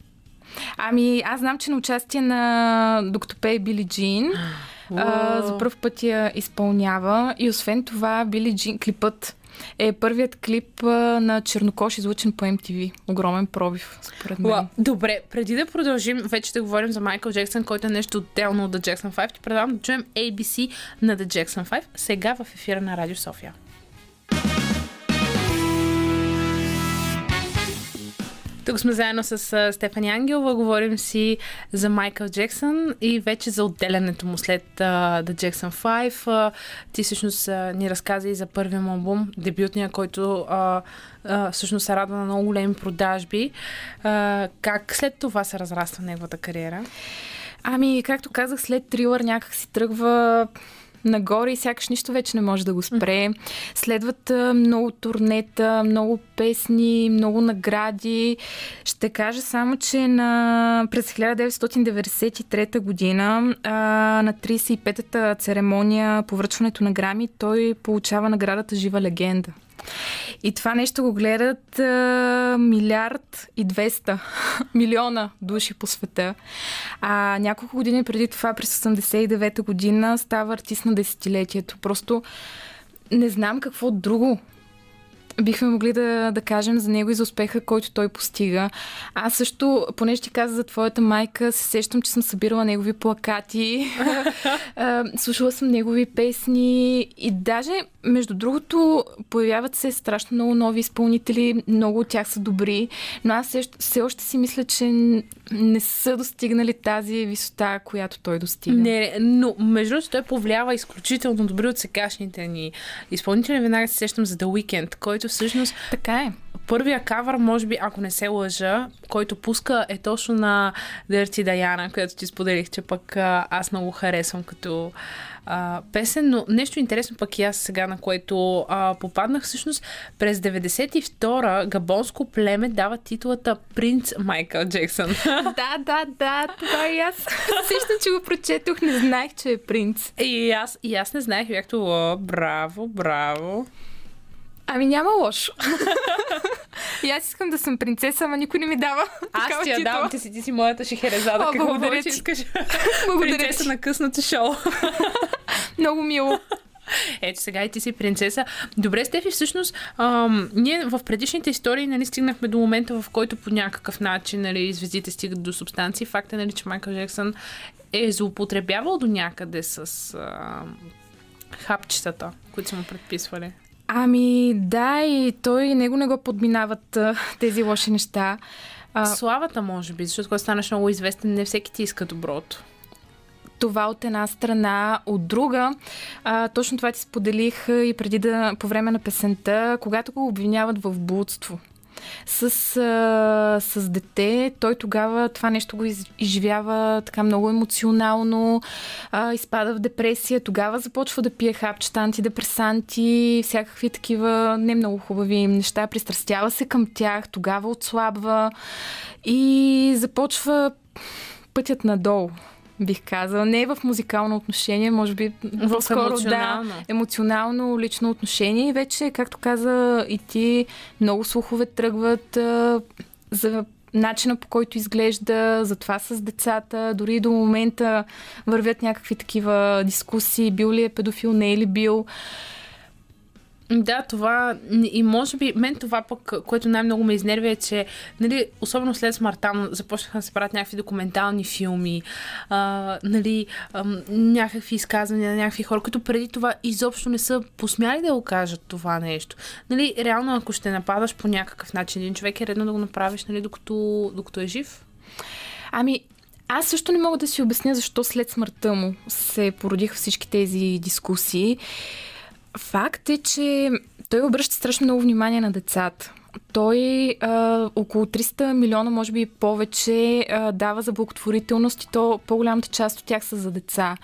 [SPEAKER 5] Ами, аз знам, че на участие на Докато пее Били Джин а, за първ път я изпълнява и освен това Били Джин клипът е първият клип на Чернокош, излучен по MTV. Огромен пробив, според мен.
[SPEAKER 1] Добре, преди да продължим вече да говорим за Майкъл Джексън, който е нещо отделно от The Jackson 5, ти предлагам да чуем ABC на The Jackson 5, сега в ефира на Радио София. Тук сме заедно с Стефани Ангелова, говорим си за Майкъл Джексън и вече за отделянето му след а, The Jackson 5. А, ти всъщност а, ни разказа и за първия му албум, дебютния, който а, а, всъщност се радва на много големи продажби. А, как след това се разраства неговата кариера?
[SPEAKER 5] Ами, както казах, след трилър някак си тръгва нагоре и сякаш нищо вече не може да го спре. Следват много турнета, много песни, много награди. Ще кажа само, че на, през 1993 година а, на 35-та церемония по връчването на грами той получава наградата Жива легенда. И това нещо го гледат а, милиард и 200 милиона души по света. А няколко години преди това, през 89-та година, става артист на десетилетието. Просто не знам какво друго бихме могли да, да кажем за него и за успеха, който той постига. Аз също, понеже ти каза за твоята майка, се сещам, че съм събирала негови плакати, слушала съм негови песни и даже, между другото, появяват се страшно много нови изпълнители, много от тях са добри, но аз все, още си мисля, че не са достигнали тази висота, която той достига.
[SPEAKER 1] Не, но между другото той повлиява изключително добри от сегашните ни изпълнители. Веднага се сещам за The Weeknd, който всъщност
[SPEAKER 5] Така е.
[SPEAKER 1] първия кавър, може би, ако не се лъжа, който пуска е точно на Dirty Diana, която ти споделих, че пък аз много харесвам като а, песен, но нещо интересно пък и аз сега, на което а, попаднах, всъщност през 92-а габонско племе дава титулата Принц Майкъл Джексън.
[SPEAKER 5] Да, да, да, това и аз. Сещам, че го прочетох, не знаех, че е принц.
[SPEAKER 1] и, аз, и аз не знаех, това, браво, браво.
[SPEAKER 5] Ами няма лошо. и аз искам да съм принцеса, ама никой не ми дава.
[SPEAKER 1] Аз ти я давам, ти си, ти си моята шехерезада.
[SPEAKER 5] О,
[SPEAKER 1] Какво
[SPEAKER 5] благодаря ти.
[SPEAKER 1] искаш?
[SPEAKER 5] Благодаря
[SPEAKER 1] Принцеса
[SPEAKER 5] ти.
[SPEAKER 1] на късното шоу.
[SPEAKER 5] Много мило.
[SPEAKER 1] Ето сега и ти си принцеса. Добре, Стефи, всъщност, ам, ние в предишните истории нали, стигнахме до момента, в който по някакъв начин нали, звездите стигат до субстанции. Факт е, нали, че Майкъл Джексън е злоупотребявал до някъде с ам, хапчетата, които са му предписвали.
[SPEAKER 5] Ами да, и той и него не го подминават тези лоши неща. А,
[SPEAKER 1] Славата, може би, защото когато станеш много известен, не всеки ти иска доброто.
[SPEAKER 5] това от една страна, от друга, а, точно това ти споделих и преди да, по време на песента, когато го обвиняват в блудство с, а, с дете, той тогава това нещо го из, изживява така много емоционално, а, изпада в депресия, тогава започва да пие хапчета, антидепресанти, всякакви такива не много хубави неща, пристрастява се към тях, тогава отслабва и започва пътят надолу бих казала. Не в музикално отношение, може би
[SPEAKER 1] В
[SPEAKER 5] по-скоро
[SPEAKER 1] емоционално.
[SPEAKER 5] да, емоционално лично отношение. И вече, както каза и ти, много слухове тръгват а, за начина по който изглежда, за това с децата. Дори до момента вървят някакви такива дискусии, бил ли е педофил, не е ли бил.
[SPEAKER 1] Да, това и може би мен това пък, което най-много ме изнервя е, че нали, особено след смъртта му започнаха да се правят някакви документални филми, а, нали, ам, някакви изказвания на някакви хора, които преди това изобщо не са посмяли да го кажат това нещо. Нали, реално, ако ще нападаш по някакъв начин един човек, е редно да го направиш, нали, докато, докато е жив.
[SPEAKER 5] Ами, аз също не мога да си обясня защо след смъртта му се породиха всички тези дискусии. Факт е, че той обръща страшно много внимание на децата. той а, около 300 милиона, може би и повече, а, дава за благотворителност и то по-голямата част от тях са за деца.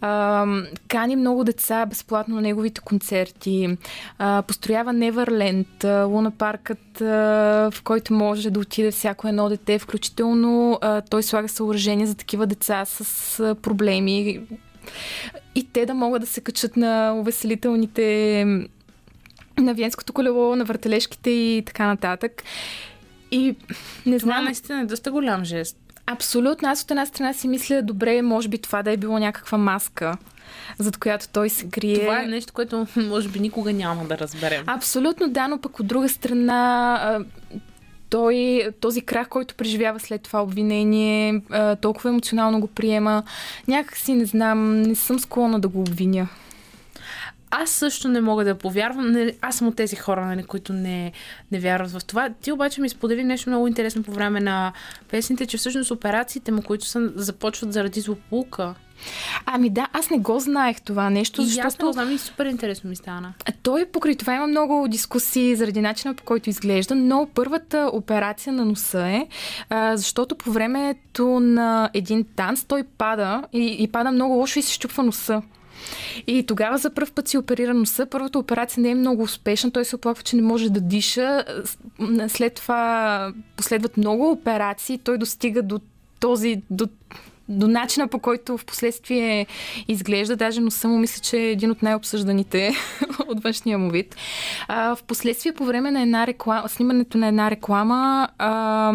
[SPEAKER 5] А, кани много деца безплатно на неговите концерти. А, построява Неверленд, Луна паркът, а, в който може да отиде всяко едно дете, включително а, той слага съоръжения за такива деца с а, проблеми и те да могат да се качат на увеселителните на Венското колело, на въртележките и така нататък. И не
[SPEAKER 1] Това
[SPEAKER 5] знам,
[SPEAKER 1] наистина е доста голям жест.
[SPEAKER 5] абсолютно, аз от една страна си мисля, добре, може би това да е било някаква маска, зад която той се крие.
[SPEAKER 1] Това е нещо, което може би никога няма да разберем.
[SPEAKER 5] Абсолютно да, но пък от друга страна той, този крах, който преживява след това обвинение, толкова емоционално го приема. Някак си не знам, не съм склонна да го обвиня.
[SPEAKER 1] Аз също не мога да повярвам. Аз съм от тези хора, нали, които не, не вярват в това. Ти обаче ми сподели нещо много интересно по време на песните, че всъщност операциите му, които са, започват заради злополука.
[SPEAKER 5] Ами да, аз не го знаех това нещо,
[SPEAKER 1] И аз
[SPEAKER 5] защото
[SPEAKER 1] не знам и супер интересно ми стана.
[SPEAKER 5] той покрай това има много дискусии заради начина по който изглежда, но първата операция на носа е, а, защото по времето на един танц той пада и, и пада много лошо и се щупва носа. И тогава за първ път си оперира носа. Първата операция не е много успешна. Той се оплаква, че не може да диша. След това последват много операции. Той достига до този, до, до начина по който в последствие изглежда. Даже носа му мисля, че е един от най-обсъжданите от външния му вид. А, в последствие по време на една реклама, снимането на една реклама, а,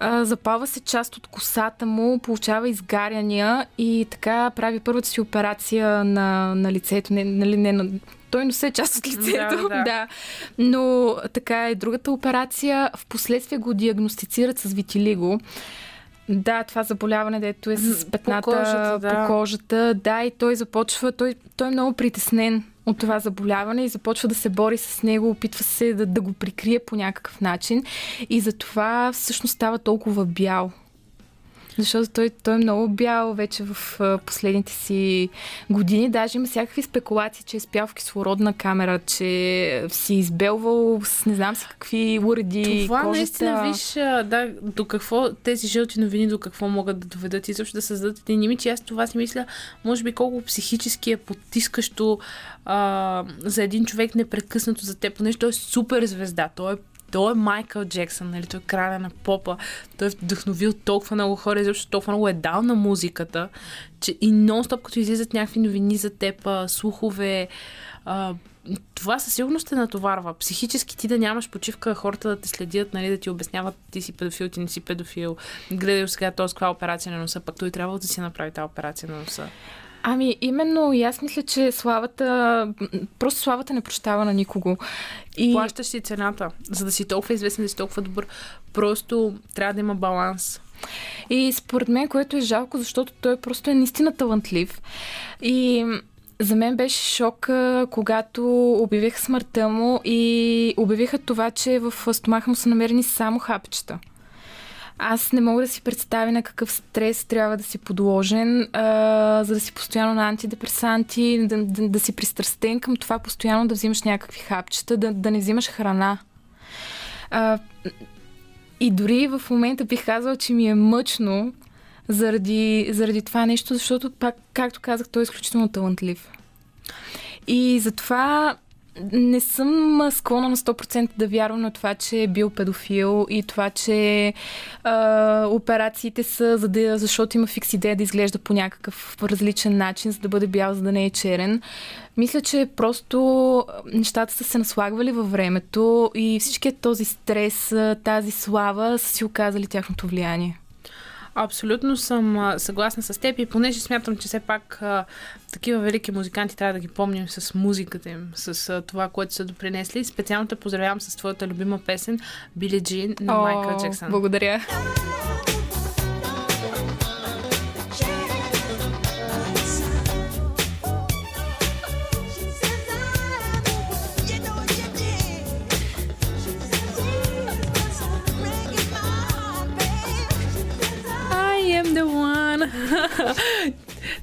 [SPEAKER 5] а, запава се част от косата му, получава изгаряния и така прави първата си операция на, на лицето. Не, нали, не, на, той носи е част от лицето,
[SPEAKER 1] Да, да.
[SPEAKER 5] да. Но така е другата операция. В последствие го диагностицират с витилиго. Да, това заболяване, дето е с
[SPEAKER 1] По
[SPEAKER 5] петната
[SPEAKER 1] кожата, да.
[SPEAKER 5] по кожата. Да, и той започва, той, той е много притеснен от това заболяване и започва да се бори с него, опитва се да, да го прикрие по някакъв начин и затова всъщност става толкова бял. Защото той, той е много бял вече в последните си години. Даже има всякакви спекулации, че е спял в кислородна камера, че си избелвал с не знам си какви уреди,
[SPEAKER 1] Това
[SPEAKER 5] кожата.
[SPEAKER 1] наистина, виж, да, до какво тези жълти новини, до какво могат да доведат и също да създадат един имидж. Аз това си мисля, може би колко психически е потискащо а, за един човек непрекъснато за теб, понеже той е супер звезда, той е той е Майкъл Джексън, нали? Той е краля на попа. Той е вдъхновил толкова много хора, защото толкова много е дал на музиката, че и нон-стоп, като излизат някакви новини за теб, слухове, това със сигурност те натоварва. Психически ти да нямаш почивка, хората да те следят, нали, да ти обясняват ти си педофил, ти не си педофил. Гледай сега този каква операция на носа, пък той трябва да си направи тази операция на носа.
[SPEAKER 5] Ами, именно и аз мисля, че славата, просто славата не прощава на никого. И
[SPEAKER 1] Плащаш си цената, за да си толкова известен, да си толкова добър. Просто трябва да има баланс.
[SPEAKER 5] И според мен, което е жалко, защото той просто е наистина талантлив. И за мен беше шок, когато обявиха смъртта му и обявиха това, че в стомаха му са намерени само хапчета. Аз не мога да си представя на какъв стрес трябва да си подложен, а, за да си постоянно на антидепресанти, да, да, да си пристрастен към това постоянно да взимаш някакви хапчета, да, да не взимаш храна. А, и дори в момента бих казала, че ми е мъчно заради, заради това нещо, защото, пак, както казах, той е изключително талантлив. И затова не съм склонна на 100% да вярвам на това, че е бил педофил и това, че а, операциите са, за да, защото има фикс идея да изглежда по някакъв различен начин, за да бъде бял, за да не е черен. Мисля, че просто нещата са се наслагвали във времето и всичкият този стрес, тази слава са си оказали тяхното влияние.
[SPEAKER 1] Абсолютно съм съгласна с теб и понеже смятам, че все пак а, такива велики музиканти трябва да ги помним с музиката им, с а, това, което са допринесли. Специално те поздравявам с твоята любима песен Били Джин на Майкъл Джексън.
[SPEAKER 5] Благодаря.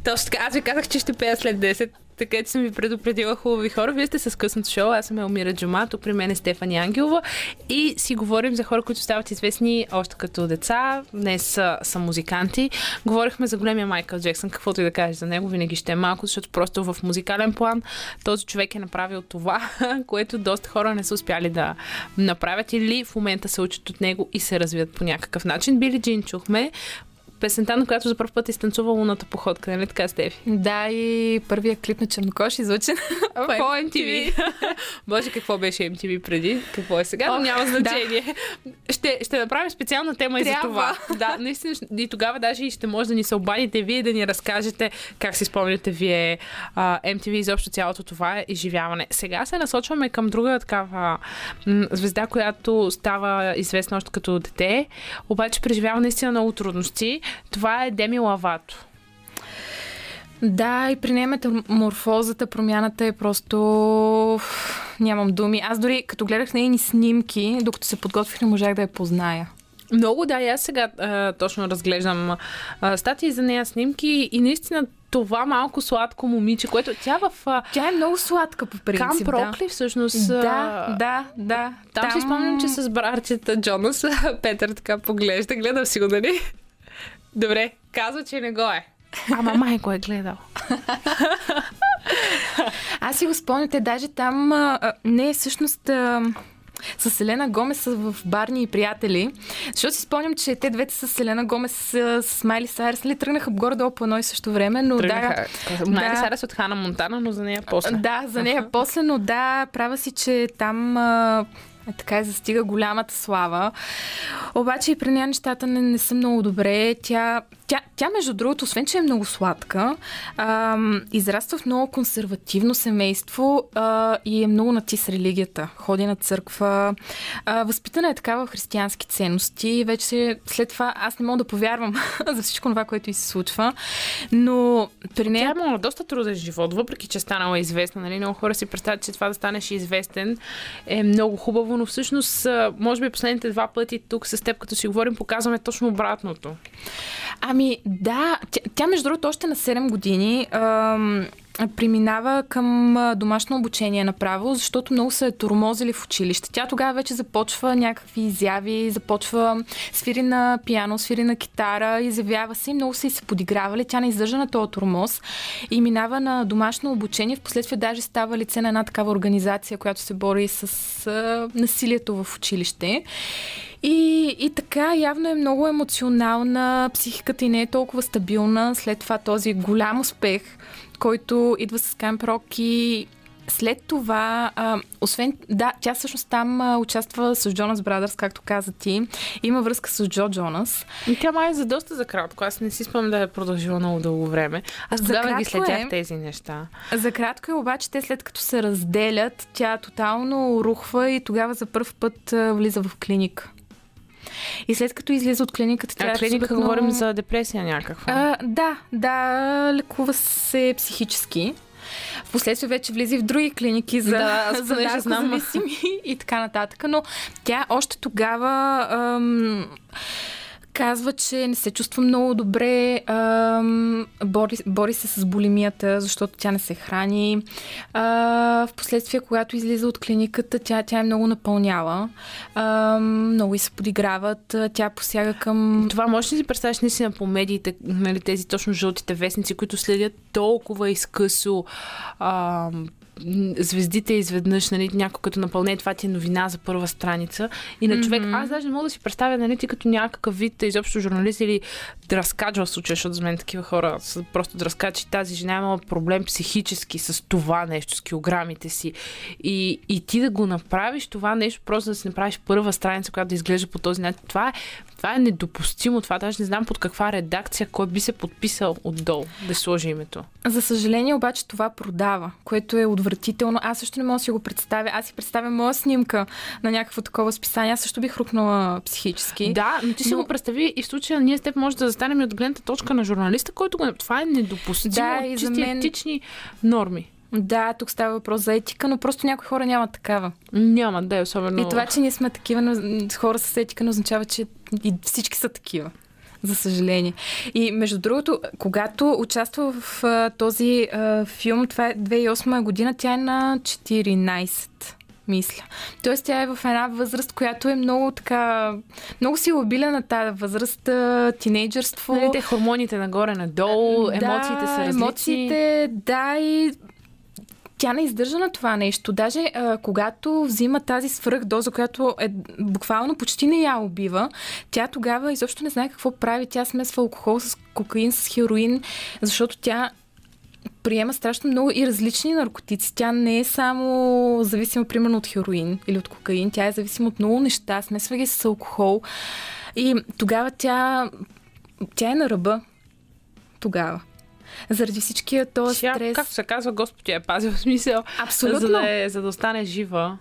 [SPEAKER 1] Точно така. Аз ви казах, че ще пея след 10, Така че съм ви предупредила хубави хора. Вие сте с късното шоу. Аз съм Елмира Джума. Тук при мен е Стефани Ангелова. И си говорим за хора, които стават известни още като деца. Днес са, са музиканти. Говорихме за големия Майкъл Джексън. Каквото и да кажеш за него, винаги ще е малко, защото просто в музикален план този човек е направил това, което доста хора не са успяли да направят или в момента се учат от него и се развият по някакъв начин. Били Джин чухме песента, на която за първ път е изтанцува луната походка, нали така, Стефи?
[SPEAKER 5] Да, и първия клип на Чернокош излъчен
[SPEAKER 1] по MTV. Боже, какво беше MTV преди? Какво е сега? Но няма значение. Ще, ще направим специална тема и за това. Да, наистина. И тогава даже и ще може да ни се обадите вие да ни разкажете как си спомняте вие MTV изобщо цялото това изживяване. Сега се насочваме към друга такава звезда, която става известна още като дете, обаче преживява наистина много трудности. Това е Деми Лавато.
[SPEAKER 5] Да, и при нея метаморфозата, промяната е просто... Нямам думи. Аз дори като гледах нейни снимки, докато се подготвих, не можах да я позная.
[SPEAKER 1] Много, да, и аз сега а, точно разглеждам а, статии за нея, снимки и наистина това малко сладко момиче, което тя в
[SPEAKER 5] Тя е много сладка по принцип.
[SPEAKER 1] Камп Рок ли всъщност?
[SPEAKER 5] Да, да, да.
[SPEAKER 1] Там, си спомням, че с братчета Джонас Петър така поглежда. Гледал си го, нали? Добре, казва, че не го е. Ама май го е гледал.
[SPEAKER 5] Аз си го спомням, те даже там... А, не, всъщност... А, с Селена Гомес са в Барни и приятели. Защото си спомням, че те двете с Селена Гомес с, Майли Сайрс нали, тръгнаха горе-долу по едно и също време, но
[SPEAKER 1] Тръгнаха.
[SPEAKER 5] да...
[SPEAKER 1] Майли Сарас от Хана Монтана, но за нея после.
[SPEAKER 5] Да, за нея после, но да, права си, че там а, е, така и застига голямата слава. Обаче и при нея нещата не, не са много добре. Тя, тя, тя, между другото, освен, че е много сладка, а, израства в много консервативно семейство а, и е много нати с религията. Ходи на църква. А, възпитана е така в християнски ценности. Вече след това аз не мога да повярвам за всичко това, което и се случва. Но при
[SPEAKER 1] Тя
[SPEAKER 5] нея...
[SPEAKER 1] е имала доста труден живот, въпреки че е станала известна. Нали? Много хора си представят, че това да станеш известен е много хубаво, но всъщност, може би последните два пъти тук с теб, като си говорим, показваме точно обратното.
[SPEAKER 5] Ами да, тя, тя между другото още на 7 години ам, преминава към домашно обучение направо, защото много са е тормозили в училище. Тя тогава вече започва някакви изяви, започва свири на пиано, свири на китара, изявява се и много са и се подигравали. Тя не издържа на този тормоз и минава на домашно обучение. Впоследствие даже става лице на една такава организация, която се бори с насилието в училище. И, и така, явно е много емоционална, психиката и не е толкова стабилна. След това този голям успех, който идва с Rock и след това, а, освен, да, тя всъщност там а, участва с Джонас Брадърс, както каза ти. Има връзка с Джо Джонас.
[SPEAKER 1] И Тя май е за доста за кратко. Аз не си спомням да е продължила много дълго време. Аз тогава ги следях
[SPEAKER 5] е.
[SPEAKER 1] тези неща.
[SPEAKER 5] За кратко е обаче, те след като се разделят, тя тотално рухва и тогава за първ път а, влиза в клиника. И след като излиза от клиниката, тя
[SPEAKER 1] Тя
[SPEAKER 5] е
[SPEAKER 1] клиника
[SPEAKER 5] абсолютно-
[SPEAKER 1] говорим за депресия някаква.
[SPEAKER 5] А, да, да, лекува се психически. Впоследствие вече влиза и в други клиники за,
[SPEAKER 1] Да,
[SPEAKER 5] за наркозависими и така нататък. Но тя още тогава ам, казва, че не се чувства много добре, ам, бори, бори се с болемията, защото тя не се храни. А, впоследствие, когато излиза от клиниката, тя, тя е много напълняла. Ам, много и се подиграват. Тя посяга към
[SPEAKER 1] Това можеш ли си представиш наистина по медиите, нали, тези точно жълтите вестници, които следят толкова изкъсо а, м, звездите изведнъж, нали, някой като напълне, това ти е новина за първа страница. И на човек, аз даже не мога да си представя, нали, ти като някакъв вид, изобщо журналист или дръскач в случая, защото за мен такива хора са просто дръскачи. Тази жена е имала проблем психически с това нещо, с килограмите си. И, и ти да го направиш това нещо, просто да си направиш първа страница, която да изглежда по този начин, това е, това е недопустимо. Това даже не знам под каква редакция, кой би се подписал отдолу да сложи името.
[SPEAKER 5] За съжаление обаче това продава, което е отвратително. Аз също не мога да си го представя. Аз си представям моя снимка на някакво такова списание. Аз също бих рухнала психически.
[SPEAKER 1] Да, но ти си
[SPEAKER 5] Но-
[SPEAKER 1] го представи и в случая ние с теб може да застанем и от гледната точка на журналиста, който го... Това е недопустимо
[SPEAKER 5] Да,
[SPEAKER 1] от чисти
[SPEAKER 5] мен-
[SPEAKER 1] етични норми.
[SPEAKER 5] Да, тук става въпрос за етика, но просто някои хора нямат такава.
[SPEAKER 1] Няма да е особено...
[SPEAKER 5] И това, че ние сме такива но, хора с етика, не означава, че и всички са такива. За съжаление. И между другото, когато участва в а, този а, филм, това е 2008 година, тя е на 14 мисля. Тоест тя е в една възраст, която е много така, много си лабила на тази възраст, тинейджърство.
[SPEAKER 1] Нали, те хормоните нагоре-надолу, емоциите са различни.
[SPEAKER 5] Емоциите, да, и тя не издържа на това нещо. Даже а, когато взима тази свръхдоза, която е буквално почти не я убива, тя тогава изобщо не знае какво прави. Тя смесва алкохол с кокаин, с хероин, защото тя приема страшно много и различни наркотици. Тя не е само зависима, примерно, от хероин или от кокаин. Тя е зависима от много неща. Смесва ги с алкохол. И тогава тя, тя е на ръба. Тогава. Заради всичкия този
[SPEAKER 1] Тя,
[SPEAKER 5] стрес.
[SPEAKER 1] както се казва, Господ я е пазил смисъл,
[SPEAKER 5] Абсолютно.
[SPEAKER 1] за да, е, за да остане жива.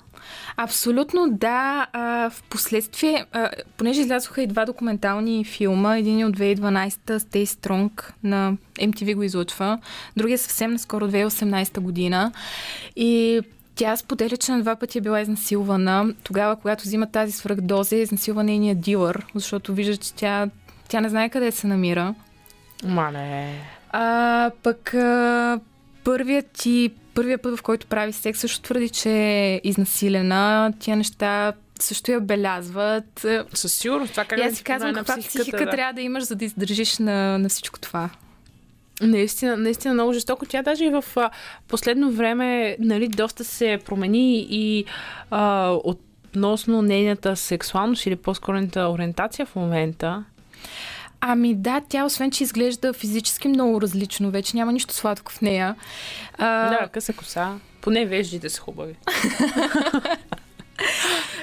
[SPEAKER 5] Абсолютно да. А, в последствие, а, понеже излязоха и два документални филма, един е от 2012 Stay Strong на MTV го излъчва, другия съвсем наскоро 2018 година. И тя споделя, че на два пъти е била изнасилвана. Тогава, когато взима тази свръхдоза, е изнасилва нейния дилър, защото вижда, че тя, тя не знае къде се намира.
[SPEAKER 1] Мале.
[SPEAKER 5] А, пък а, първият ти, първият път, в който прави секс, също твърди, че е изнасилена. Тия неща също я белязват.
[SPEAKER 1] Със сигурност. Това как
[SPEAKER 5] И аз си казвам, каква психика
[SPEAKER 1] да.
[SPEAKER 5] трябва да имаш, за да издържиш на, на всичко това.
[SPEAKER 1] Наистина, наистина много жестоко. Тя даже и в а, последно време нали, доста се промени и а, относно нейната сексуалност или по-скоро ориентация в момента.
[SPEAKER 5] Ами да, тя освен, че изглежда физически много различно, вече няма нищо сладко в нея. А,
[SPEAKER 1] Да, къса коса. Поне веждите са хубави.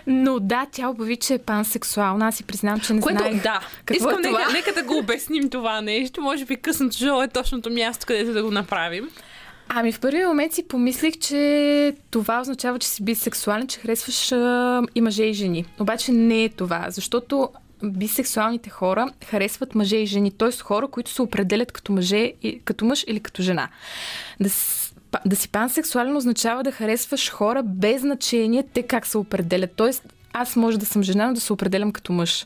[SPEAKER 5] Но да, тя обяви, че е пансексуална. Аз си признавам, че не
[SPEAKER 1] Което,
[SPEAKER 5] знаех.
[SPEAKER 1] да.
[SPEAKER 5] Какво
[SPEAKER 1] Искам
[SPEAKER 5] е това?
[SPEAKER 1] нека, нека да го обясним това нещо. Може би късното шоу е точното място, където да го направим.
[SPEAKER 5] Ами в първи момент си помислих, че това означава, че си бисексуален, че харесваш а, и мъже и жени. Обаче не е това, защото бисексуалните хора харесват мъже и жени, т.е. хора, които се определят като, мъже, като мъж или като жена. Да, да си пансексуален означава да харесваш хора без значение те как се определят. Т.е. аз може да съм жена, но да се определям като мъж.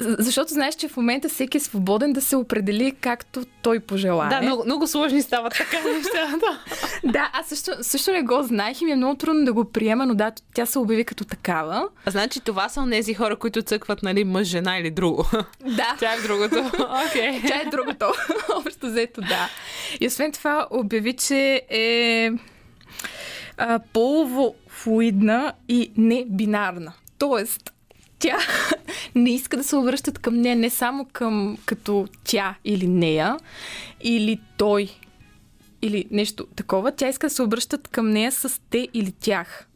[SPEAKER 5] Защото знаеш, че в момента всеки е свободен да се определи както той пожелае.
[SPEAKER 1] Да, много, много сложни стават така нещата.
[SPEAKER 5] Да, аз също, също не го знаех и ми е много трудно да го приема, но да, тя се обяви като такава.
[SPEAKER 1] А значи това са тези хора, които цъкват, нали, мъж, жена или друго.
[SPEAKER 5] Да.
[SPEAKER 1] Тя е в другото. Окей.
[SPEAKER 5] Тя е другото. Общо взето, да. И освен това обяви, че е а, полово флуидна и не бинарна. Тоест, тя не иска да се обръщат към нея не само към като тя или нея, или той, или нещо такова. Тя иска да се обръщат към нея с те или тях.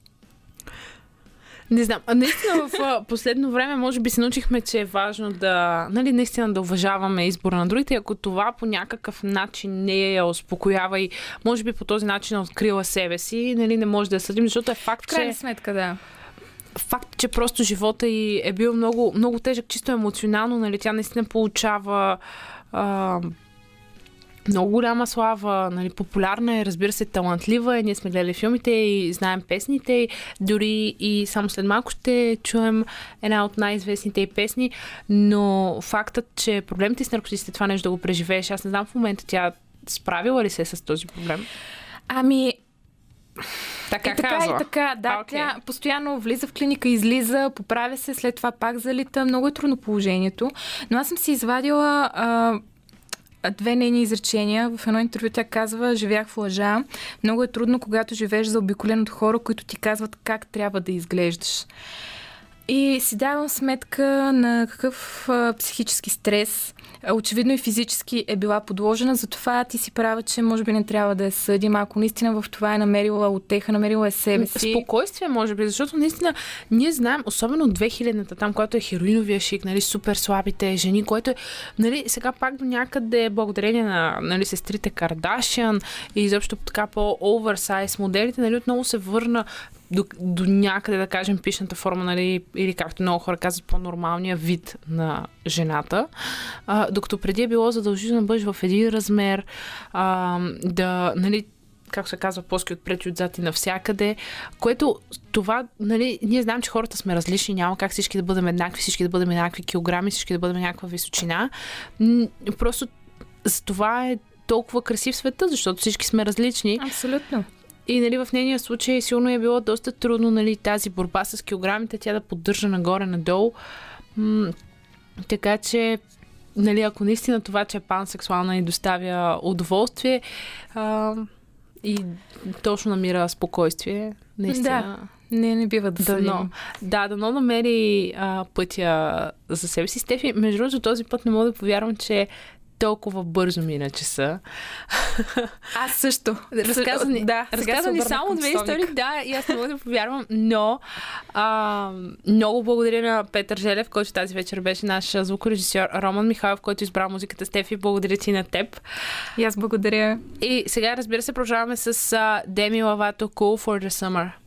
[SPEAKER 1] Не знам. А наистина в последно време може би се научихме, че е важно да, нали, наистина да уважаваме избора на другите. Ако това по някакъв начин не я успокоява и може би по този начин е открила себе си, нали, не може да я съдим, защото е факт,
[SPEAKER 5] В крайна
[SPEAKER 1] че,
[SPEAKER 5] сметка, да.
[SPEAKER 1] Факт, че просто живота й е бил много, много тежък, чисто емоционално, нали, тя наистина получава а, много голяма слава, нали, популярна е, разбира се, талантлива е. Ние сме гледали филмите и знаем песните й. Дори и само след малко ще чуем една от най-известните й песни. Но фактът, че проблемите с наркотиците, това нещо да го преживееш, аз не знам в момента тя справила ли се с този проблем.
[SPEAKER 5] Ами,
[SPEAKER 1] Така,
[SPEAKER 5] и така,
[SPEAKER 1] казва.
[SPEAKER 5] и така, да.
[SPEAKER 1] А, окей.
[SPEAKER 5] Тя постоянно влиза в клиника, излиза, поправя се, след това пак залита. Много е трудно положението. Но аз съм си извадила а, две нейни изречения. В едно интервю тя казва, живях в лъжа. Много е трудно, когато живееш заобиколен от хора, които ти казват как трябва да изглеждаш. И си давам сметка на какъв а, психически стрес, а, очевидно и физически е била подложена, затова ти си права, че може би не трябва да я съдим, ако наистина в това е намерила отеха, намерила е себе си.
[SPEAKER 1] Спокойствие, може би, защото наистина ние знаем, особено от 2000-та, там, когато е хероиновия шик, нали, супер слабите жени, което е, нали, сега пак до някъде благодарение на нали, сестрите Кардашиан и изобщо така по-оверсайз моделите, нали, отново се върна до, до някъде, да кажем, пишната форма, нали, или както много хора казват, по-нормалния вид на жената. А, докато преди е било задължително да бъдеш в един размер, а, да, нали, както се казва, плоски отпред и отзад и навсякъде, което това, нали, ние знаем, че хората сме различни, няма как всички да бъдем еднакви, всички да бъдем еднакви килограми, всички да бъдем някаква височина. Просто за това е толкова красив света, защото всички сме различни.
[SPEAKER 5] Абсолютно.
[SPEAKER 1] И нали, в нейния случай силно е било доста трудно нали, тази борба с килограмите, тя да поддържа нагоре-надолу. М- така че, нали, ако наистина това, че е пансексуална и доставя удоволствие а, и точно намира спокойствие, наистина.
[SPEAKER 5] Не, не бива да
[SPEAKER 1] Дано.
[SPEAKER 5] съдим.
[SPEAKER 1] Да, дано намери а, пътя за себе си. Стефи, между другото, този път не мога да повярвам, че толкова бързо мина часа.
[SPEAKER 5] Аз също.
[SPEAKER 1] Разказа ни,
[SPEAKER 5] да, сега
[SPEAKER 1] разказа
[SPEAKER 5] се
[SPEAKER 1] ни
[SPEAKER 5] обърнах
[SPEAKER 1] само две истории, да, и аз не мога да повярвам, но а, много благодаря на Петър Желев, който тази вечер беше наш звукорежисьор, Роман Михайлов, който избра музиката Стефи, благодаря ти на теб.
[SPEAKER 5] И аз благодаря.
[SPEAKER 1] И сега, разбира се, продължаваме с а, Деми Лавато Cool for the Summer.